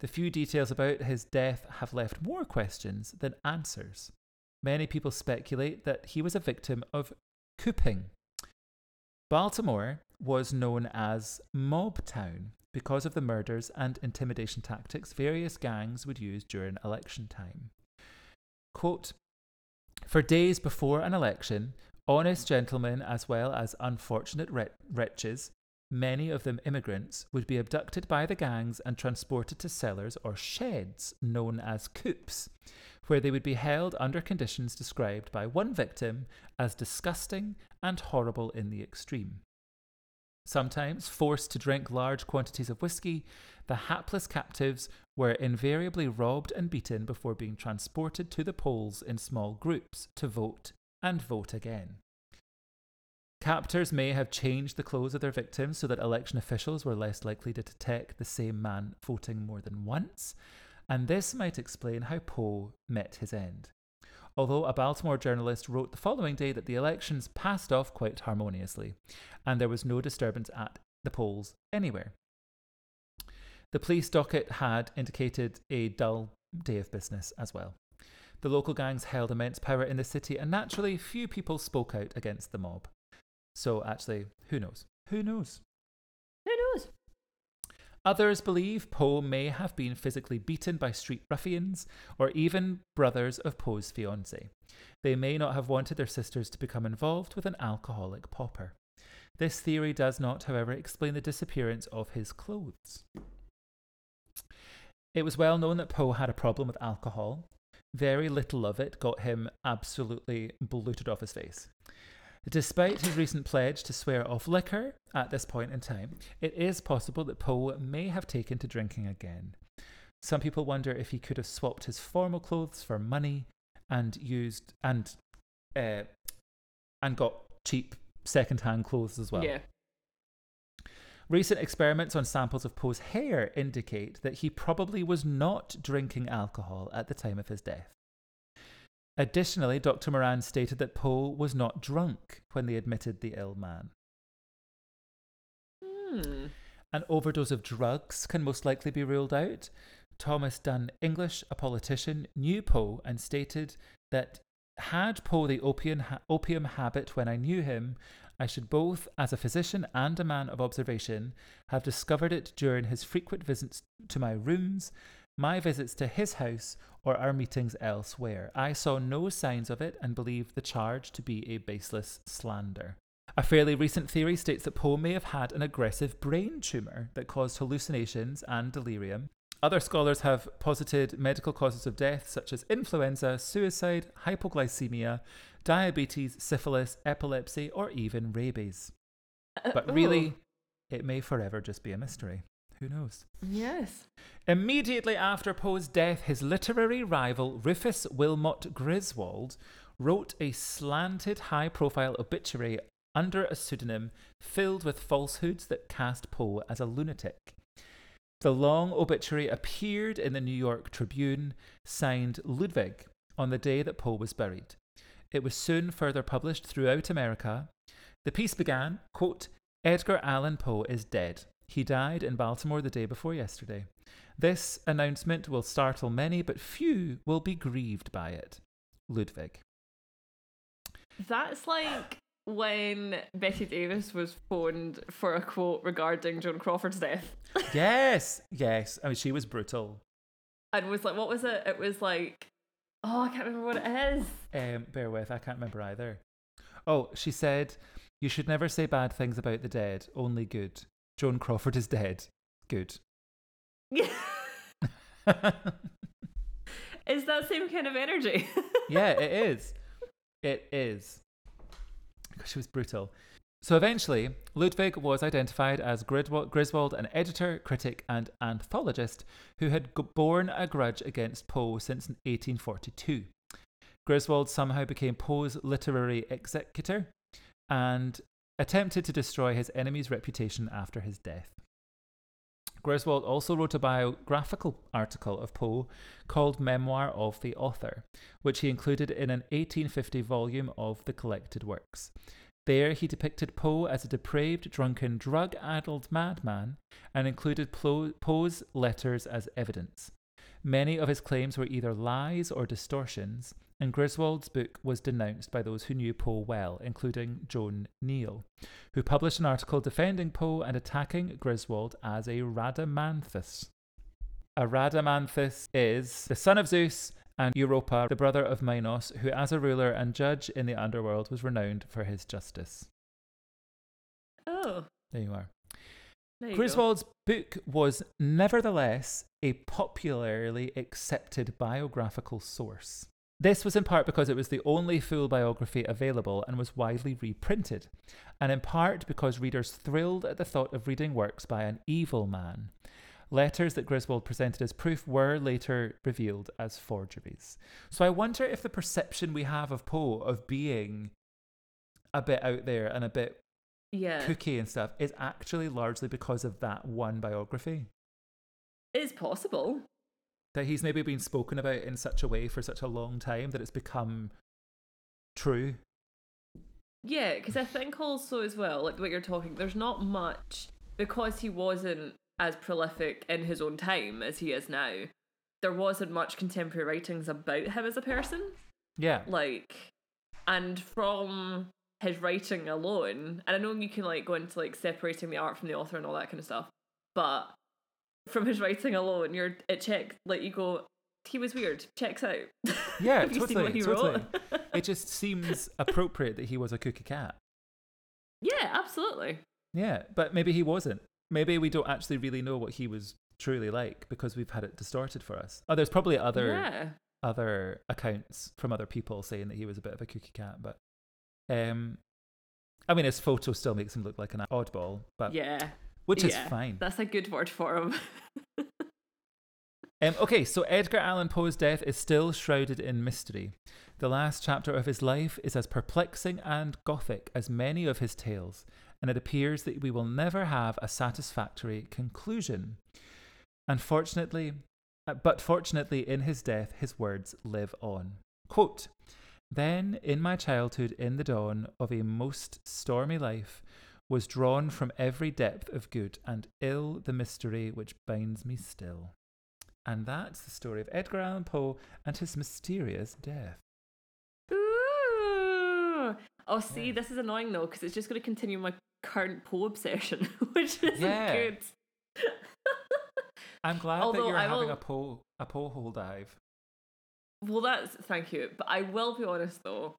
The few details about his death have left more questions than answers. Many people speculate that he was a victim of cooping. Baltimore was known as Mob Town because of the murders and intimidation tactics various gangs would use during election time. Quote For days before an election, honest gentlemen as well as unfortunate wretches, many of them immigrants, would be abducted by the gangs and transported to cellars or sheds known as coops, where they would be held under conditions described by one victim as disgusting and horrible in the extreme. Sometimes forced to drink large quantities of whiskey, the hapless captives were invariably robbed and beaten before being transported to the polls in small groups to vote and vote again. Captors may have changed the clothes of their victims so that election officials were less likely to detect the same man voting more than once, and this might explain how Poe met his end. Although a Baltimore journalist wrote the following day that the elections passed off quite harmoniously, and there was no disturbance at the polls anywhere. The police docket had indicated a dull day of business as well. The local gangs held immense power in the city, and naturally, few people spoke out against the mob. So, actually, who knows? Who knows? Others believe Poe may have been physically beaten by street ruffians or even brothers of Poe's fiancée. They may not have wanted their sisters to become involved with an alcoholic pauper. This theory does not, however, explain the disappearance of his clothes. It was well known that Poe had a problem with alcohol. Very little of it got him absolutely bloated off his face. Despite his recent pledge to swear off liquor at this point in time, it is possible that Poe may have taken to drinking again. Some people wonder if he could have swapped his formal clothes for money and used and uh, and got cheap second-hand clothes as well. Yeah. Recent experiments on samples of Poe's hair indicate that he probably was not drinking alcohol at the time of his death. Additionally, Dr. Moran stated that Poe was not drunk when they admitted the ill man. Hmm. An overdose of drugs can most likely be ruled out. Thomas Dunn English, a politician, knew Poe and stated that had Poe the opium, ha- opium habit when I knew him, I should both, as a physician and a man of observation, have discovered it during his frequent visits to my rooms, my visits to his house, or our meetings elsewhere. I saw no signs of it and believe the charge to be a baseless slander. A fairly recent theory states that Poe may have had an aggressive brain tumour that caused hallucinations and delirium. Other scholars have posited medical causes of death such as influenza, suicide, hypoglycemia, diabetes, syphilis, epilepsy, or even rabies. But really, oh. it may forever just be a mystery. Who knows? yes. Immediately after Poe's death, his literary rival Rufus Wilmot Griswold wrote a slanted high profile obituary under a pseudonym filled with falsehoods that cast Poe as a lunatic. The long obituary appeared in the New York Tribune, signed Ludwig, on the day that Poe was buried. It was soon further published throughout America. The piece began, quote, Edgar Allan Poe is dead. He died in Baltimore the day before yesterday. This announcement will startle many, but few will be grieved by it. Ludwig. That's like when Bette Davis was phoned for a quote regarding Joan Crawford's death. Yes, yes. I mean, she was brutal. And was like, what was it? It was like, oh, I can't remember what it is. Um, bear with, I can't remember either. Oh, she said, You should never say bad things about the dead, only good. Joan Crawford is dead. Good. is that same kind of energy? yeah, it is. It is. Because she was brutal. So eventually, Ludwig was identified as Griswold, an editor, critic, and anthologist who had borne a grudge against Poe since 1842. Griswold somehow became Poe's literary executor and attempted to destroy his enemy's reputation after his death. Griswold also wrote a biographical article of Poe called Memoir of the Author, which he included in an 1850 volume of the collected works. There, he depicted Poe as a depraved, drunken, drug addled madman and included Poe's letters as evidence. Many of his claims were either lies or distortions, and Griswold's book was denounced by those who knew Poe well, including John Neal, who published an article defending Poe and attacking Griswold as a Rhadamanthus. A Rhadamanthus is the son of Zeus and Europa, the brother of Minos, who, as a ruler and judge in the underworld, was renowned for his justice. oh, There you are. there you go. Griswold's book was nevertheless a popularly accepted biographical source. This was in part because it was the only full biography available and was widely reprinted, and in part because readers thrilled at the thought of reading works by an evil man. Letters that Griswold presented as proof were later revealed as forgeries. So I wonder if the perception we have of Poe of being a bit out there and a bit Yeah. cookie and stuff is actually largely because of that one biography It's possible. That he's maybe been spoken about in such a way for such a long time that it's become true. Yeah, because I think also as well, like what you're talking, there's not much because he wasn't as prolific in his own time as he is now. There wasn't much contemporary writings about him as a person, Yeah. like, and from his writing alone, and I know you can like go into like separating the art from the author and all that kind of stuff, but from his writing alone, you're it check like you go, he was weird. Checks out. Yeah, Have you seen totally, what he totally. It just seems appropriate that he was a cookie cat. yeah, absolutely. Yeah, but maybe he wasn't. Maybe we don't actually really know what he was truly like because we've had it distorted for us. Oh, there's probably other Yeah. other accounts from other people saying that he was a bit of a cookie cat, but um I mean his photo still makes him look like an oddball, but Yeah. Which is Yeah, fine. That's a good word for him. Um, okay, so Edgar Allan Poe's death is still shrouded in mystery. The last chapter of his life is as perplexing and gothic as many of his tales, and it appears that we will never have a satisfactory conclusion. Unfortunately, uh, but fortunately, in his death, his words live on. Quote, then, in my childhood, in the dawn of a most stormy life, was drawn from every depth of good and ill the mystery which binds me still. And that's the story of Edgar Allan Poe and his mysterious death. Ooh. Oh, see, Yeah. this is annoying though, because it's just going to continue my current Poe obsession, which isn't Yeah. good. I'm glad that you're I having will- a Poe a Poe hole dive. Well, that's thank you, but I will be honest though.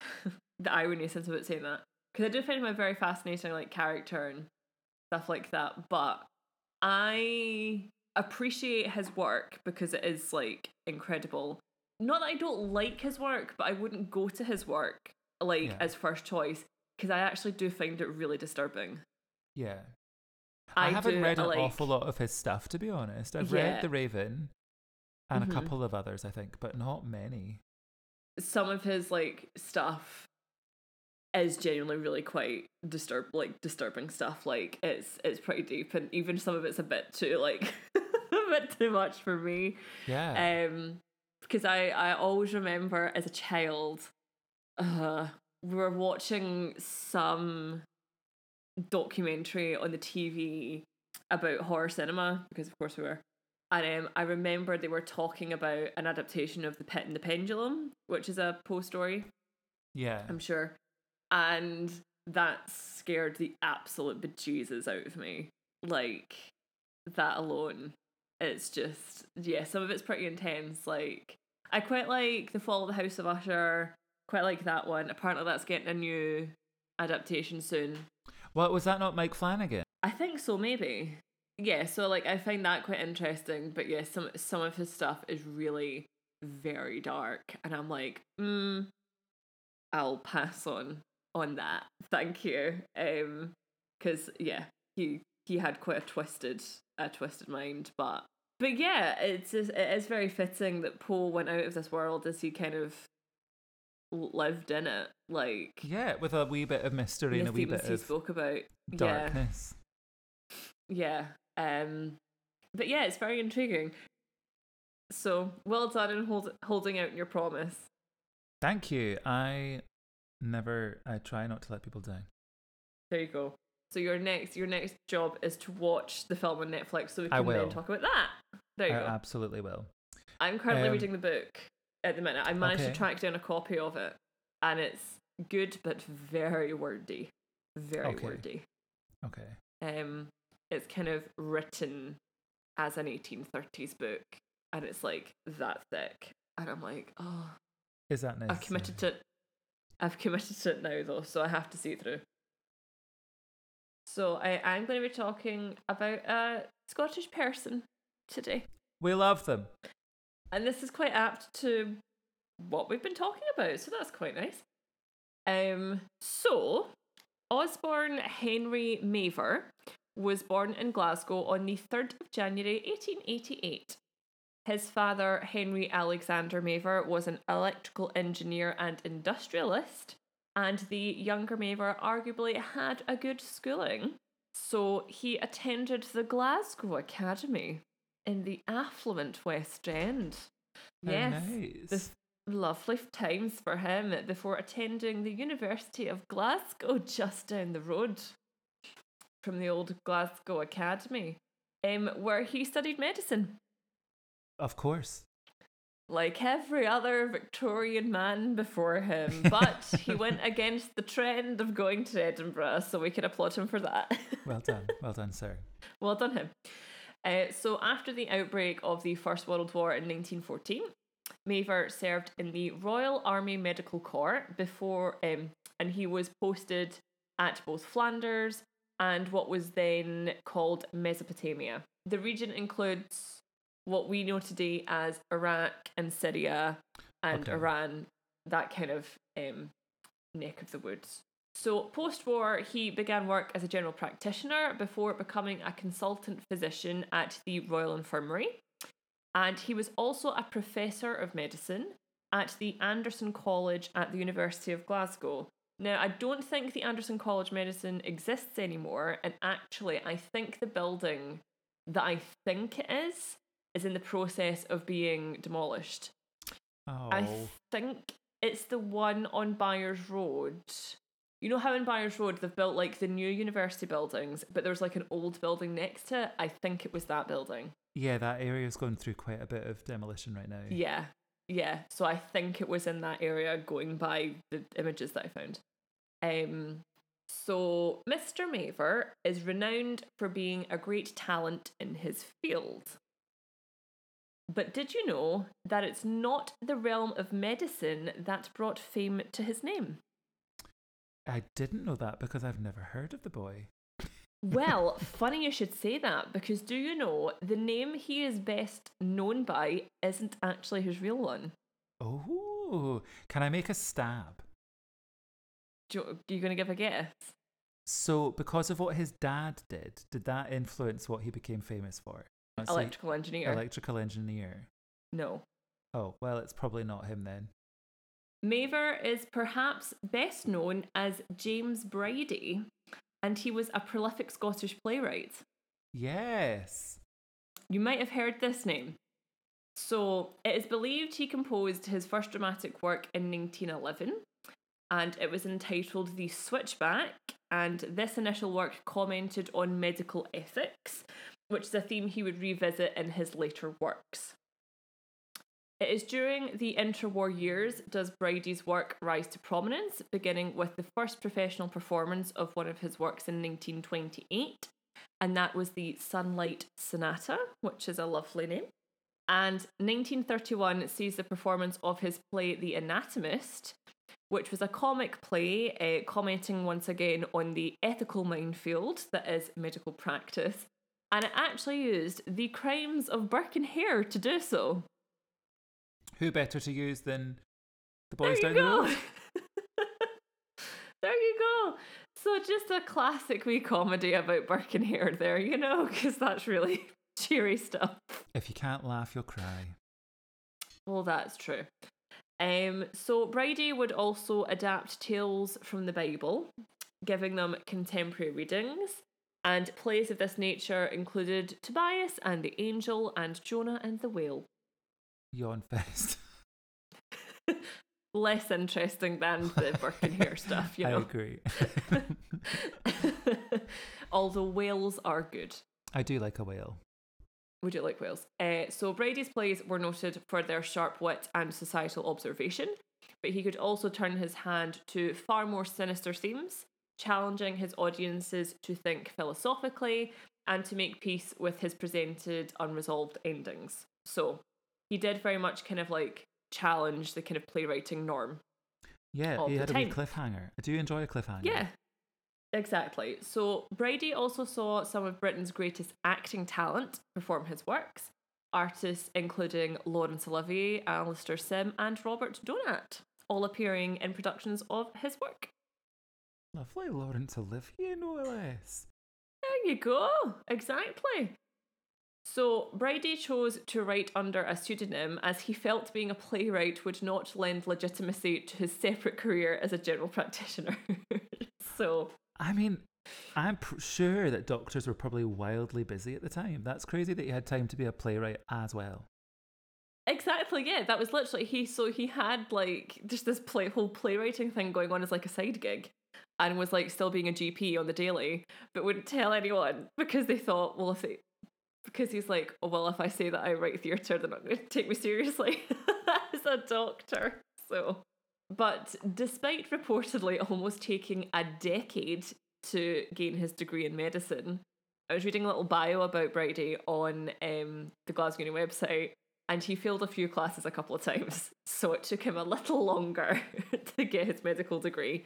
the irony since about saying that, because I do find him a very fascinating like character and stuff like that. But I appreciate his work because it is like incredible. Not that I don't like his work, but I wouldn't go to his work like Yeah. as first choice because I actually do find it really disturbing. Yeah. I, haven't do, read an like- awful lot of his stuff, to be honest. I've Yeah. read The Raven and Mhm. a couple of others, I think, but not many. some of his like stuff is genuinely really quite disturb like disturbing stuff like it's it's pretty deep and even some of it's a bit too like a bit too much for me Yeah. um because i i always remember as a child uh we were watching some documentary on the tv about horror cinema because of course we were and um, I remember they were talking about an adaptation of The Pit and the Pendulum, which is a Poe story, yeah. I'm sure. And that scared the absolute bejesus out of me. Like, that alone. It's just, yeah, some of it's pretty intense. Like, I quite like The Fall of the House of Usher, quite like that one. Apparently, that's getting a new adaptation soon. Well, was that not Mike Flanagan? I think so, maybe. Yeah, so like I find that quite interesting, but yeah, some some of his stuff is really very dark, and I'm like, mm, I'll pass on on that. Thank you. Um, because yeah, he he had quite a twisted a twisted mind, but but yeah, it's just, it is very fitting that Poe went out of this world as he kind of lived in it, like Yeah, with a wee bit of mystery and a wee bit he of spoke about. Yeah. darkness. Yeah. Um but yeah, it's very intriguing. So well done in hold, holding out your promise. Thank you. I never, I try not to let people down. There you go. So your next your next job is to watch the film on Netflix so we can then talk about that. There you I go. absolutely will. I'm currently um, reading the book at the minute. I managed Okay. to track down a copy of it and it's good but very wordy. Very Okay. wordy. Okay. Um it's kind of written as an 1830s book and it's like that thick and I'm like, oh Is that nice? I've committed to I've committed to it now though, so I have to see it through. So I, I'm going to be talking about a Scottish person today. We love them. And this is quite apt to what we've been talking about, so that's quite nice. Um so Osborne Henry Mavor was born in Glasgow on the 3rd of January 1888. His father, Henry Alexander Mavor, was an electrical engineer and industrialist, and the younger Mavor arguably had a good schooling. So he attended the Glasgow Academy in the affluent West End. Oh, Yes, nice. this lovely times for him before attending the University of Glasgow just down the road from the old Glasgow Academy, um, where he studied medicine. Of course. Like every other Victorian man before him, but he went against the trend of going to Edinburgh, so we can applaud him for that. Well done. well done, sir. Well done, him. Uh, so, after the outbreak of the First World War in 1914, Mavor served in the Royal Army Medical Corps before, um, and he was posted at both Flanders and what was then called Mesopotamia. The region includes what we know today as Iraq and Syria and Okay. Iran, that kind of um, neck of the woods. So, post war, he began work as a general practitioner before becoming a consultant physician at the Royal Infirmary. And he was also a professor of medicine at the Anderson College at the University of Glasgow. Now, I don't think the Anderson College Medicine exists anymore, and actually, I think the building that I think it is is in the process of being demolished. Oh. I think it's the one on Byres Road. You know how in Byres Road they've built like the new university buildings, but there's like an old building next to it? I think it was that building. yeah, that area's going through quite a bit of demolition right now. Yeah. Yeah. So I think it was in that area going by the images that I found. Um so Mr. Mavor is renowned for being a great talent in his field. But did you know that it's not the realm of medicine that brought fame to his name? I didn't know that because I've never heard of the boy. Well, funny you should say that because do you know the name he is best known by isn't actually his real one? Oh, can I make a stab? Do you, you going to give a guess? So, because of what his dad did, did that influence what he became famous for? Electrical engineer. electrical engineer. no. Oh, well, it's probably not him then. Mavor is perhaps best known as James Bridie, and he was a prolific Scottish playwright. Yes. You might have heard this name. So, it is believed he composed his first dramatic work in 1911, and it was entitled The Switchback. And this initial work commented on medical ethics, which is a theme he would revisit in his later works. It is during the interwar years does Bridie's work rise to prominence, beginning with the first professional performance of one of his works in 1928, and that was the Sunlight Sonata, which is a lovely name. And 1931 sees the performance of his play The Anatomist, which was a comic play uh, commenting once again on the ethical minefield that is medical practice. And it actually used the crimes of Burke and Hare to do so. Who better to use than the There boys you down the go. road? there you go. So just a classic wee comedy about Burke and Hare there, you know, because that's really cheery stuff. If you can't laugh, you'll cry. Well, that's true. Um, so Bridie would also adapt tales from the Bible, giving them contemporary readings. And plays of this nature included Tobias and the Angel and Jonah and the Whale. Yawn fest. Less interesting than the Burke and Hare stuff, you know. I agree. Although whales are good. I do like a whale. Would you like whales? Uh, so Bridie's plays were noted for their sharp wit and societal observation, but he could also turn his hand to far more sinister themes, challenging his audiences to think philosophically and to make peace with his presented unresolved endings. So he did very much kind of like challenge the kind of playwriting norm. Yeah, he had a wee cliffhanger. I do enjoy a cliffhanger. Yeah. Exactly. So Bridie also saw some of Britain's greatest acting talent perform his works. Artists including Laurence Olivier, Alastair Sim, and Robert Donat, all appearing in productions of his work. Lovely Laurence Olivier, no less. There you go. Exactly. So Bridie chose to write under a pseudonym as he felt being a playwright would not lend legitimacy to his separate career as a general practitioner. so I mean, I'm pr- sure that doctors were probably wildly busy at the time. That's crazy that you had time to be a playwright as well. Exactly, yeah. That was literally he. So he had like just this play whole playwriting thing going on as like a side gig, and was like still being a GP on the daily, but wouldn't tell anyone because they thought, well, if they, because he's like, oh well, if I say that I write theatre, they're not going to take me seriously as a doctor. So, but despite reportedly almost taking a decade to gain his degree in medicine, I was reading a little bio about Bridie on um, the Glasgow Uni website, and he failed a few classes a couple of times, so it took him a little longer to get his medical degree.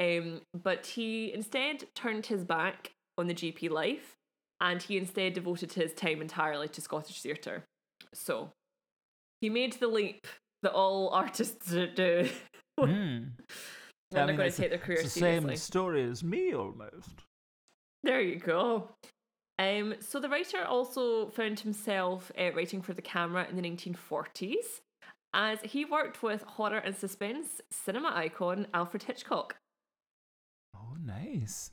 Um, but he instead turned his back on the GP life, and he instead devoted his time entirely to Scottish theatre. So he made the leap that all artists do when I mean, going to take their career It's the seriously. same story as me almost. There you go. Um, so the writer also found himself uh, writing for the camera in the 1940s, as he worked with horror and suspense cinema icon Alfred Hitchcock. Oh, nice.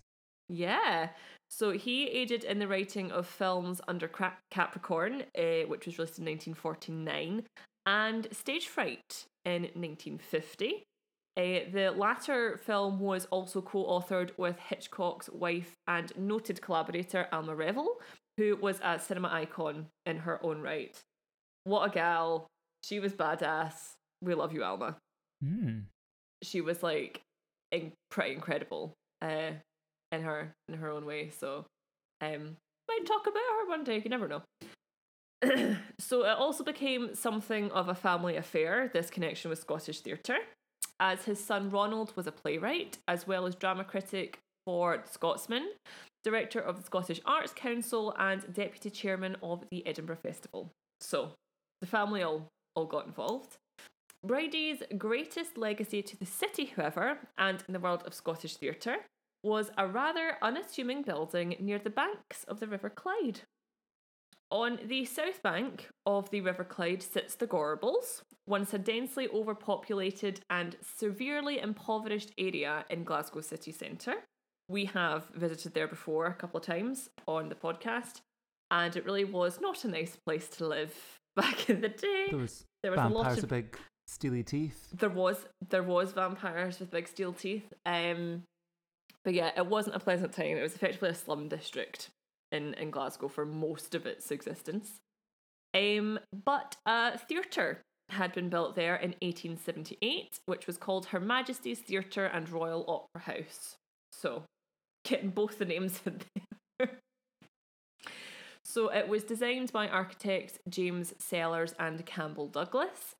Yeah. So he aided in the writing of films under Capricorn, uh, which was released in 1949, and Stage Fright in 1950. Uh, the latter film was also co authored with Hitchcock's wife and noted collaborator Alma Reville, who was a cinema icon in her own right. What a gal. She was badass. We love you, Alma. Hmm. She was like in- pretty incredible uh, in her in her own way. So um, might talk about her one day. You never know. so it also became something of a family affair. This connection with Scottish theatre, as his son Ronald was a playwright, as well as drama critic for The Scotsman, director of the Scottish Arts Council, and deputy chairman of the Edinburgh Festival. So, the family all, all got involved. Bridie's greatest legacy to the city, however, and in the world of Scottish theatre, was a rather unassuming building near the banks of the River Clyde. On the south bank of the River Clyde sits the Gorbals, once a densely overpopulated and severely impoverished area in Glasgow city centre. We have visited there before a couple of times on the podcast, and it really was not a nice place to live back in the day. There was, There was a lot vampires of with big steely teeth. there was there was vampires with big steel teeth. Um, but yeah, it wasn't a pleasant time. It was effectively a slum district in in Glasgow for most of its existence. Um, but a theatre had been built there in 1878, which was called Her Majesty's Theatre and Royal Opera House. So, getting both the names in there. so, it was designed by architects James Sellers and Campbell Douglas.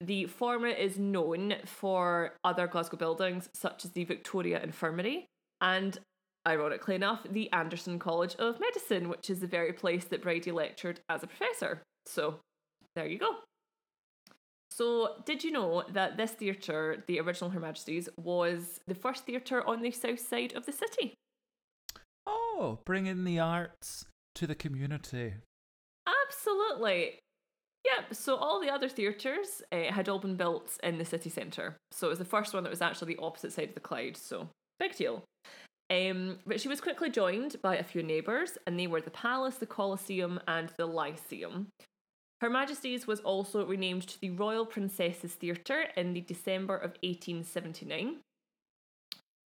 The former is known for other Glasgow buildings, such as the Victoria Infirmary and, ironically enough, the Anderson College of Medicine, which is the very place that Bridie lectured as a professor. So, there you go. So, did you know that this theatre, the original Her Majesty's, was the first theatre on the south side of the city? Oh, bringing the arts to the community. Absolutely. Yep, so all the other theatres uh, had all been built in the city centre. So it was the first one that was actually the opposite side of the Clyde, so big deal. Um, but she was quickly joined by a few neighbours, and they were the Palace, the Colosseum, and the Lyceum. Her Majesty's was also renamed to the Royal Princesses Theatre in the December of 1879.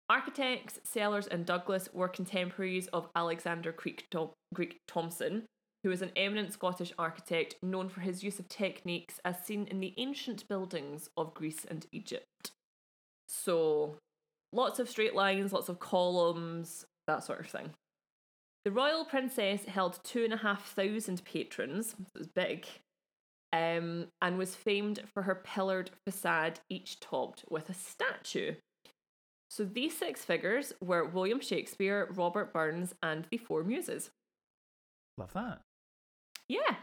Architects Sellers and Douglas were contemporaries of Alexander Creek, Greek Thomson, who is an eminent Scottish architect known for his use of techniques as seen in the ancient buildings of Greece and Egypt. So, lots of straight lines, lots of columns, that sort of thing. The royal princess held two and a half thousand patrons, so it was big, um, and was famed for her pillared facade, each topped with a statue. So these six figures were William Shakespeare, Robert Burns, and the Four Muses. Love that. Yeah.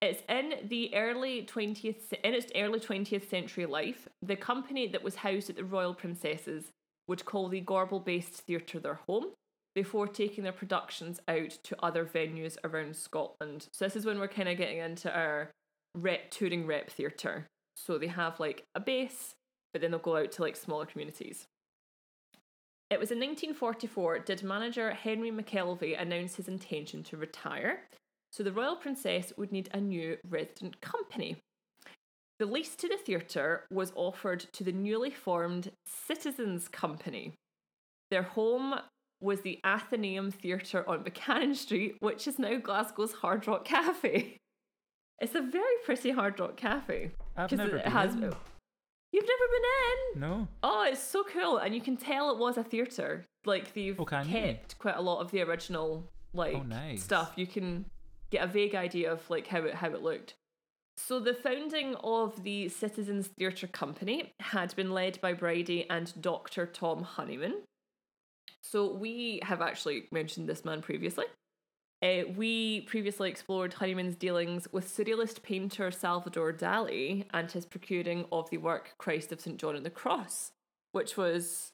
It's in the early 20th in its early 20th century life, the company that was housed at the Royal Princesses would call the Gorbal based theatre their home before taking their productions out to other venues around Scotland. So this is when we're kind of getting into our rep touring rep theatre. So they have like a base, but then they'll go out to like smaller communities. It was in 1944 did manager Henry McKelvey announce his intention to retire, so the Royal Princess would need a new resident company. The lease to the theatre was offered to the newly formed Citizens Company. Their home was the Athenaeum Theatre on Buchanan Street, which is now Glasgow's Hard Rock Cafe. It's a very pretty Hard Rock Cafe. I've never it been has- in. You've never been in? No. Oh, it's so cool, and you can tell it was a theatre. Like they've Oh, can you? kept quite a lot of the original oh, like Oh, nice. stuff. You can get a vague idea of like how it how it looked. So the founding of the Citizens Theatre Company had been led by Bridie and Dr. Tom Honeyman. So we have actually mentioned this man previously. Uh, we previously explored Honeyman's dealings with surrealist painter Salvador Dali and his procuring of the work Christ of St. John on the Cross, which was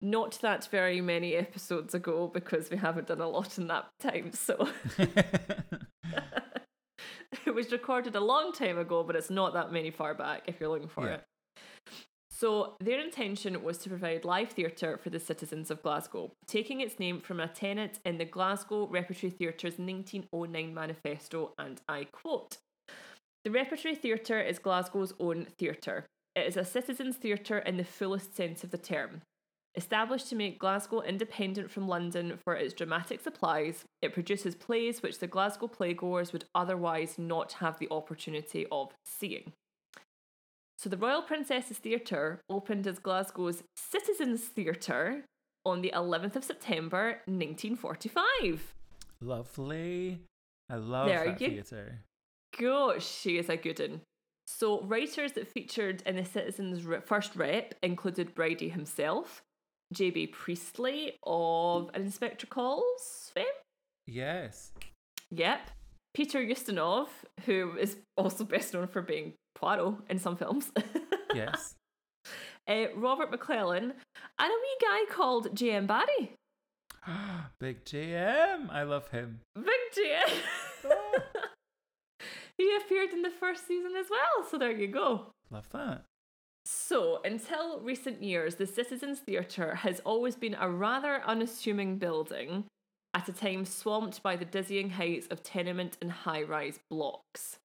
not that very many episodes ago because we haven't done a lot in that time. So it was recorded a long time ago, but it's not that many far back if you're looking for Yeah. it. So, their intention was to provide live theatre for the citizens of Glasgow, taking its name from a tenet in the Glasgow Repertory Theatre's 1909 manifesto, and I quote The Repertory Theatre is Glasgow's own theatre. It is a citizens' theatre in the fullest sense of the term. Established to make Glasgow independent from London for its dramatic supplies, it produces plays which the Glasgow playgoers would otherwise not have the opportunity of seeing. So the Royal Princesses Theatre opened as Glasgow's Citizens Theatre on the 11th of September 1945. Lovely. I love There that you- theatre. Gosh, she is a good one. So, writers that featured in the Citizens' first rep included Bridie himself, J.B. Priestley of Inspector Calls fame. Yes. Yep. Peter Ustinov, who is also best known for being Poirot in some films. Yes. uh, Robert McLellan, and a wee guy called J.M. Barrie. Big JM. I love him. Big J.M. he appeared in the first season as well, so there you go. Love that. So, until recent years, the Citizens Theatre has always been a rather unassuming building at a time swamped by the dizzying heights of tenement and high rise blocks.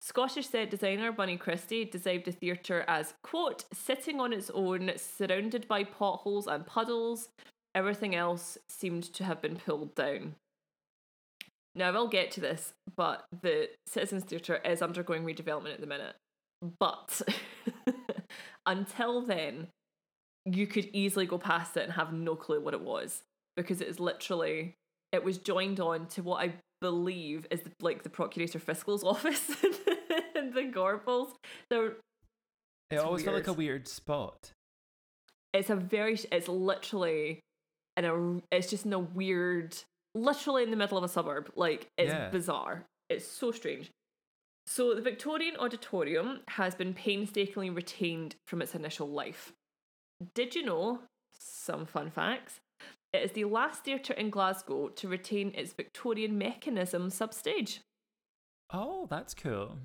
Scottish set designer Bunny Christie described the theatre as, quote, sitting on its own, surrounded by potholes and puddles. Everything else seemed to have been pulled down. Now, I will get to this, but the Citizens Theatre is undergoing redevelopment at the minute. But until then, you could easily go past it and have no clue what it was because it is literally it was joined on to what I believe is the, like the Procurator Fiscal's office in the Gorbals. So It always felt like a weird. weird spot. it's a very it's literally in a it's just in a weird literally in the middle of a suburb like it's Yeah. bizarre it's so strange so the victorian auditorium has been painstakingly retained from its initial life did you know some fun facts it is the last theatre in glasgow to retain its victorian mechanism substage Oh, that's cool.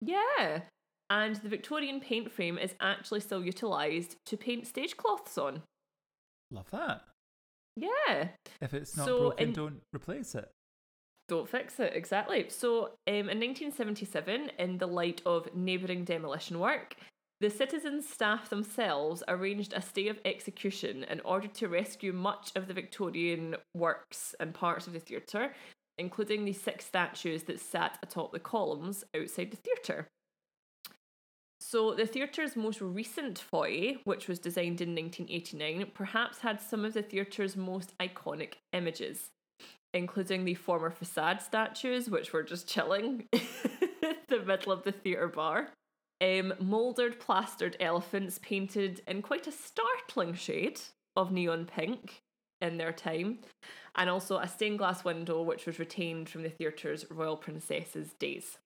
yeah and the victorian paint frame is actually still utilised to paint stage cloths on Love that. yeah If it's not So broken, in- don't replace it. Don't fix it, exactly. So, um, in 1977, in the light of neighbouring demolition work, the citizens' staff themselves arranged a stay of execution in order to rescue much of the Victorian works and parts of the theatre, including the six statues that sat atop the columns outside the theatre. So, the theatre's most recent foyer, which was designed in 1989, perhaps had some of the theatre's most iconic images including the former facade statues, which were just chilling in the middle of the theatre bar. Um, mouldered plastered elephants painted in quite a startling shade of neon pink in their time, and also a stained glass window which was retained from the theatre's Royal Princesses days.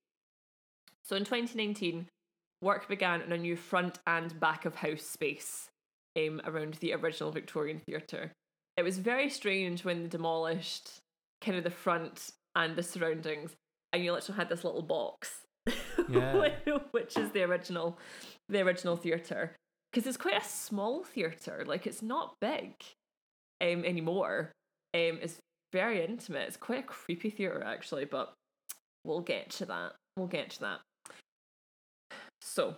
So in 2019, work began on a new front and back of house space um, around the original Victorian theatre. It was very strange when they demolished kind of the front and the surroundings, and you literally had this little box, Yeah. which is the original, the original theatre. Because it's quite a small theatre, like it's not big, um, anymore. Um, it's very intimate. It's quite a creepy theatre actually, but we'll get to that. We'll get to that. So,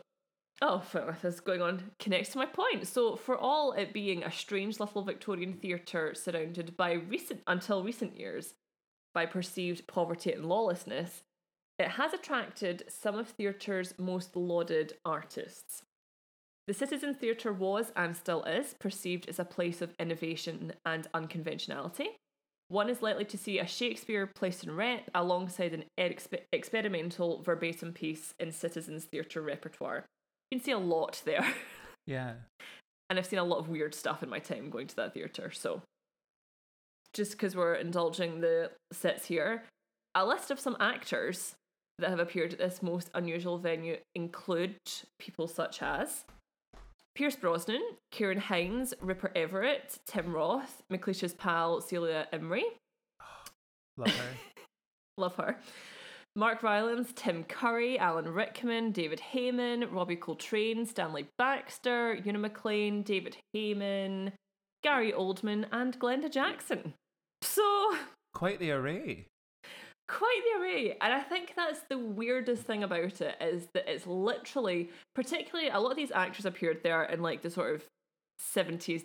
oh, well, this is going on connects to my point. So, for all it being a strange little Victorian theatre surrounded by recent until recent years by perceived poverty and lawlessness, it has attracted some of theatre's most lauded artists. The Citizen Theatre was and still is perceived as a place of innovation and unconventionality. One is likely to see a Shakespeare placed in rep alongside an exp- experimental verbatim piece in Citizens Theatre repertoire. You can see a lot there. Yeah. and I've seen a lot of weird stuff in my time going to that theatre. So, just because we're indulging the sets here, a list of some actors that have appeared at this most unusual venue include people such as Pierce Brosnan, Ciarán Hinds, Rupert Everett, Tim Roth, McLeish's pal Celia Imrie, Love her. love her. Mark Rylance, Tim Curry, Alan Rickman, David Hayman, Robbie Coltrane, Stanley Baxter, Una McLean, David Hayman, Gary Oldman, and Glenda Jackson. So, Quite the array. quite the array. And I think that's the weirdest thing about it is that it's literally, particularly a lot of these actors appeared there in like the sort of 70s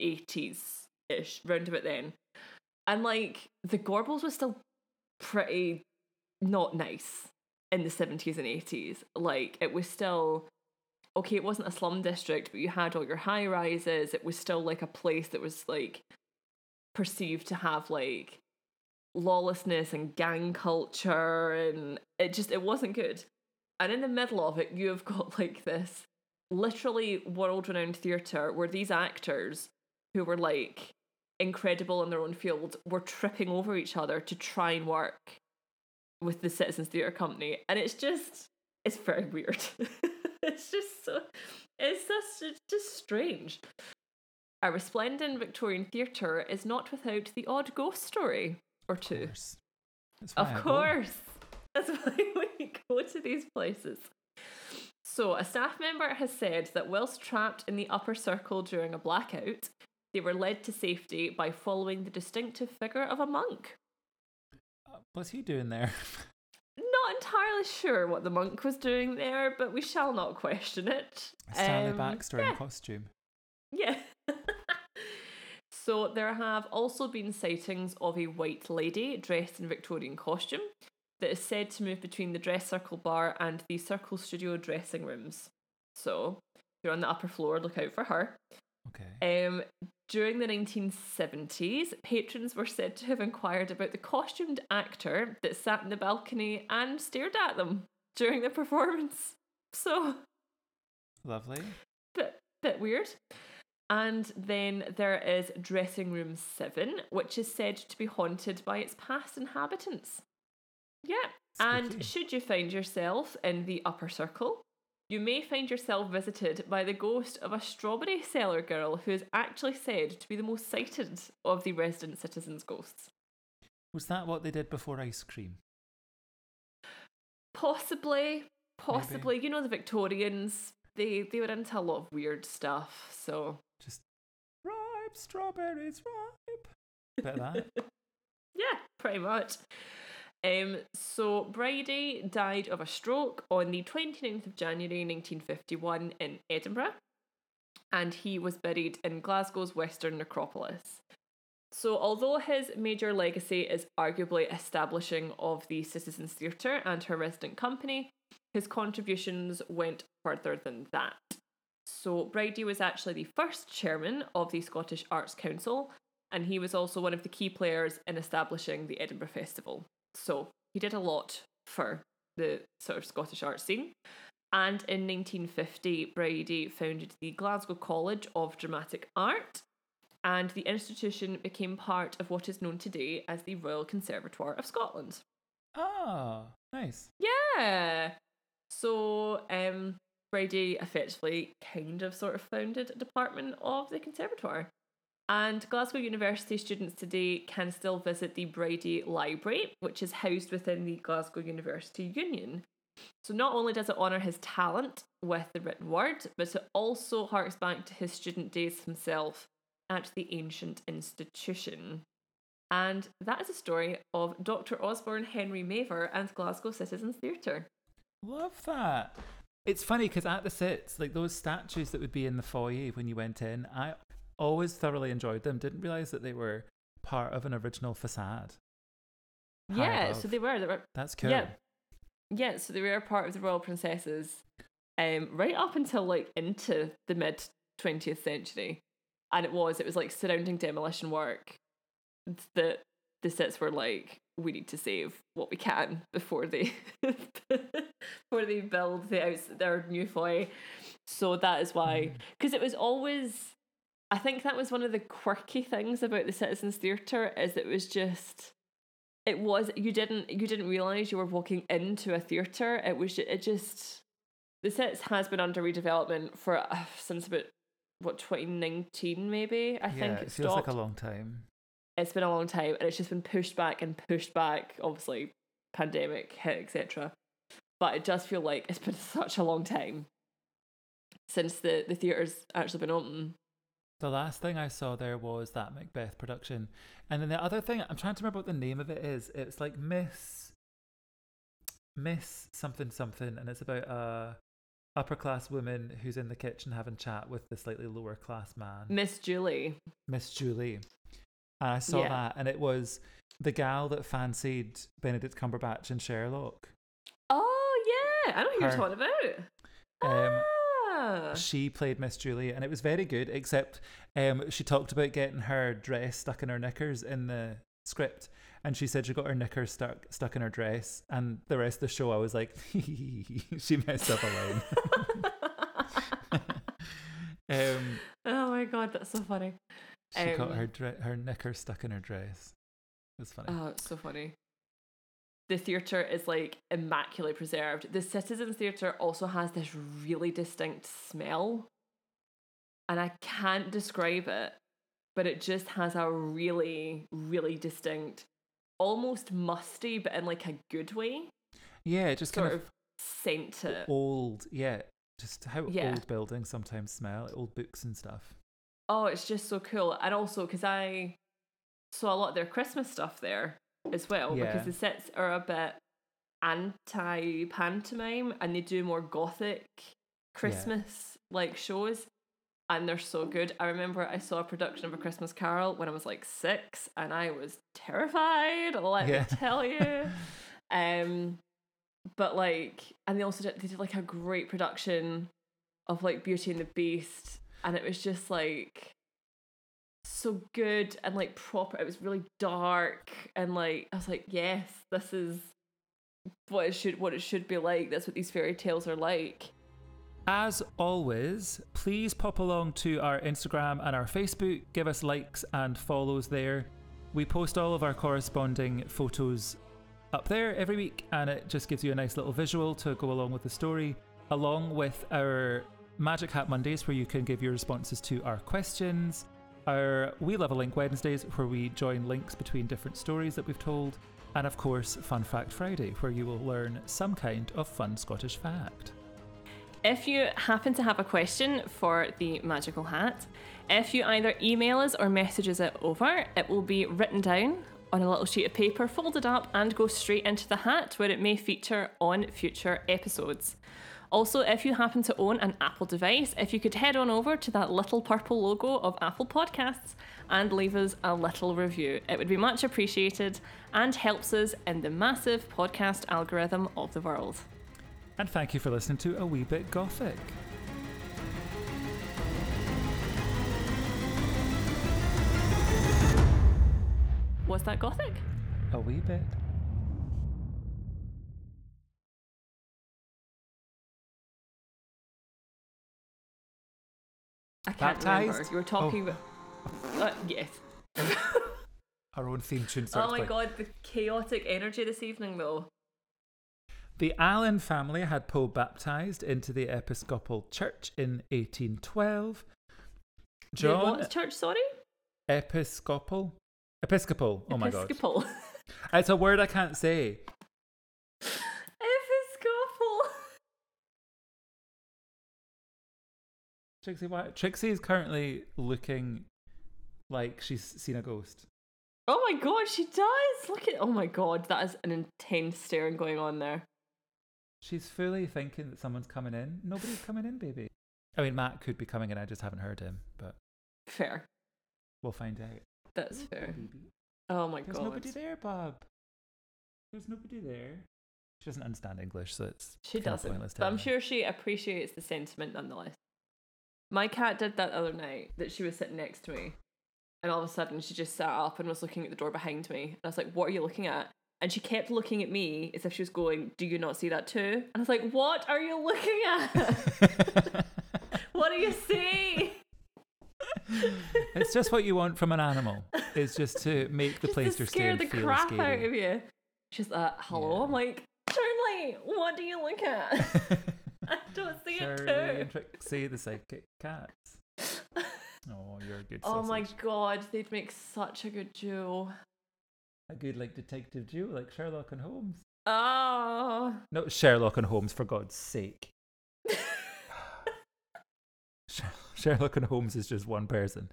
80s ish, round about then. And like the Gorbals was still pretty not nice in the 70s and 80s. Like it was still okay, it wasn't a slum district, but you had all your high rises. It was still like a place that was like perceived to have like lawlessness and gang culture and it just it wasn't good. and in the middle of it, you have got like this literally world renowned theatre where these actors who were like incredible in their own field were tripping over each other to try and work with the Citizens Theatre Company. And it's just, it's very weird. it's just so, it's just, it's just strange. A resplendent Victorian theatre is not without the odd ghost story or two. course. That's why Of course. That's why we go to these places. So, a staff member has said that whilst trapped in the upper circle during a blackout, they were led to safety by following the distinctive figure of a monk. What's he doing there? Not entirely sure what the monk was doing there, but we shall not question it. Stanley Um, Baxter yeah. in costume. Yeah. so there have also been sightings of a white lady dressed in Victorian costume that is said to move between the dress circle bar and the circle studio dressing rooms. So if you're on the upper floor, look out for her. Okay. Um, during the 1970s, patrons were said to have inquired about the costumed actor that sat in the balcony and stared at them during the performance. So Lovely. bit bit weird. And then there is dressing room seven, which is said to be haunted by its past inhabitants. Yeah. And should you find yourself in the upper circle, you may find yourself visited by the ghost of a strawberry seller girl who is actually said to be the most cited of the resident citizens' ghosts. Was that what they did before ice cream? Possibly, possibly. You know the Victorians, they they were into a lot of weird stuff, so Just ripe strawberries, ripe. Bit of that. Yeah, pretty much. Um, so Bridie died of a stroke on the 29th of January 1951 in Edinburgh, and he was buried in Glasgow's Western Necropolis. So, although his major legacy is arguably establishing of the Citizens Theatre and her resident company, his contributions went further than that. So, Bridie was actually the first chairman of the Scottish Arts Council, and he was also one of the key players in establishing the Edinburgh Festival. So, he did a lot for the sort of Scottish art scene. And in 1950, Bridie founded the Glasgow College of Dramatic Art, and the institution became part of what is known today as the Royal Conservatoire of Scotland. Ah, nice. Yeah. So, um, Bridie effectively kind of sort of founded a department of the Conservatoire. And Glasgow University students today can still visit the Bridie Library, which is housed within the Glasgow University Union. So not only does it honour his talent with the written word, but it also harks back to his student days himself at the ancient institution. And that is a story of Dr. Osborne Henry Mavor and Glasgow Citizens Theatre. Love that. It's funny because at the sits, like those statues that would be in the foyer when you went in, I always thoroughly enjoyed them. Didn't realize that they were part of an original facade. Yeah, above. so they were. They were That's cool. Yeah. Yeah, so they were part of the Royal Princesses um, right up until like into the mid 20th century. And it was, it was like surrounding demolition work that the sets were like, we need to save what we can before they before they build the their new foyer. So that is why, because it was always, I think that was one of the quirky things about the Citizens Theatre is it was just it was you didn't you didn't realize you were walking into a theater it was it just the sets has been under redevelopment for uh, since about what 2019 maybe i yeah, think it it feels stopped like a long time. it's been a long time and it's just been pushed back and pushed back obviously pandemic hit etc but it does feel like it's been such a long time since the the theater's actually been open The last thing I saw there was that Macbeth production. And then the other thing, I'm trying to remember what the name of it is. It's like Miss Miss something something and it's about a upper class woman who's in the kitchen having chat with the slightly lower class man. miss julie Miss Julie. And I saw Yeah. that and it was the gal that fancied Benedict Cumberbatch and Sherlock. oh yeah i know who you're talking about Um, ah. She played Miss Julie, and it was very good. Except, um, she talked about getting her dress stuck in her knickers in the script, and she said she got her knickers stuck stuck in her dress. And the rest of the show, I was like, she messed up alone. um, oh my god, that's so funny. she got Um, her dre- her knickers stuck in her dress. It was funny. Oh, it's so funny. The theatre is like immaculately preserved. The Citizens Theatre also has this really distinct smell. And I can't describe it, but it just has a really, really distinct, almost musty, but in like a good way, yeah, just sort kind of scent to it. old. Yeah, just how Yeah. old buildings sometimes smell, old books and stuff. Oh, it's just so cool. And also because I saw a lot of their Christmas stuff there as well, Yeah. because the sets are a bit anti pantomime and they do more gothic Christmas like shows. And they're so good. I remember I saw a production of A Christmas Carol when I was like six and I was terrified, let Yeah. me tell you. um but like and they also did they did like a great production of like Beauty and the Beast and it was just like so good and like proper. It was really dark and like I was like yes this is what it should what it should be like. That's what these fairy tales are like. As always, please pop along to our Instagram and our Facebook, give us likes and follows there. We post all of our corresponding photos up there every week, and it just gives you a nice little visual to go along with the story, along with our Magic Hat Mondays, where you can give your responses to our questions, our We Love a Link Wednesdays, where we join links between different stories that we've told, and of course, Fun Fact Friday, where you will learn some kind of fun Scottish fact. If you happen to have a question for the magical hat, if you either email us or messages it over, it will be written down on a little sheet of paper, folded up, and go straight into the hat where it may feature on future episodes. Also, if you happen to own an Apple device, if you could head on over to that little purple logo of Apple Podcasts and leave us a little review, it would be much appreciated and helps us in the massive podcast algorithm of the world. And thank you for listening to A Wee Bit Gothic. Was that gothic? A wee bit. I can't Baptised? remember. You were talking about. Uh, yes. Our own theme tune Oh my god, the chaotic energy this evening, though. The Allan family had Poe baptized into the Episcopal Church in 1812. The John what church? Sorry. Episcopal Episcopal. Oh my god. Episcopal. It's a word I can't say. Episcopal. Trixie why Trixie is currently looking like she's seen a ghost. Oh my god, she does. Look at. Oh my god, that is an intense staring going on there. She's fully thinking that someone's coming in. Nobody's coming in, baby. I mean, Matt could be coming in. I just haven't heard him, but Fair. we'll find out. That's fair. Baby. Oh my There's god. There's nobody there, Bob. There's nobody there. She doesn't understand English, so it's She doesn't. But I'm sure she appreciates the sentiment nonetheless. My cat did that the other night that she was sitting next to me. And all of a sudden she just sat up and was looking at the door behind me. And I was like, What are you looking at? And she kept looking at me as if she was going, Do you not see that too? And I was like, What are you looking at? what do you see? it's just what you want from an animal. It's just to make the just place you're scare the feel crap scary. out of you. She's like, Hello? Yeah. I'm like, Charlie, what do you look at? I don't see Charlie it and too. Trixie, the psychic cats. Oh, you're a good Oh my god, they'd make such a good duo. A good like detective duo, like Sherlock and Holmes. Oh. No, Sherlock and Holmes, for God's sake. Sherlock and Holmes is just one person.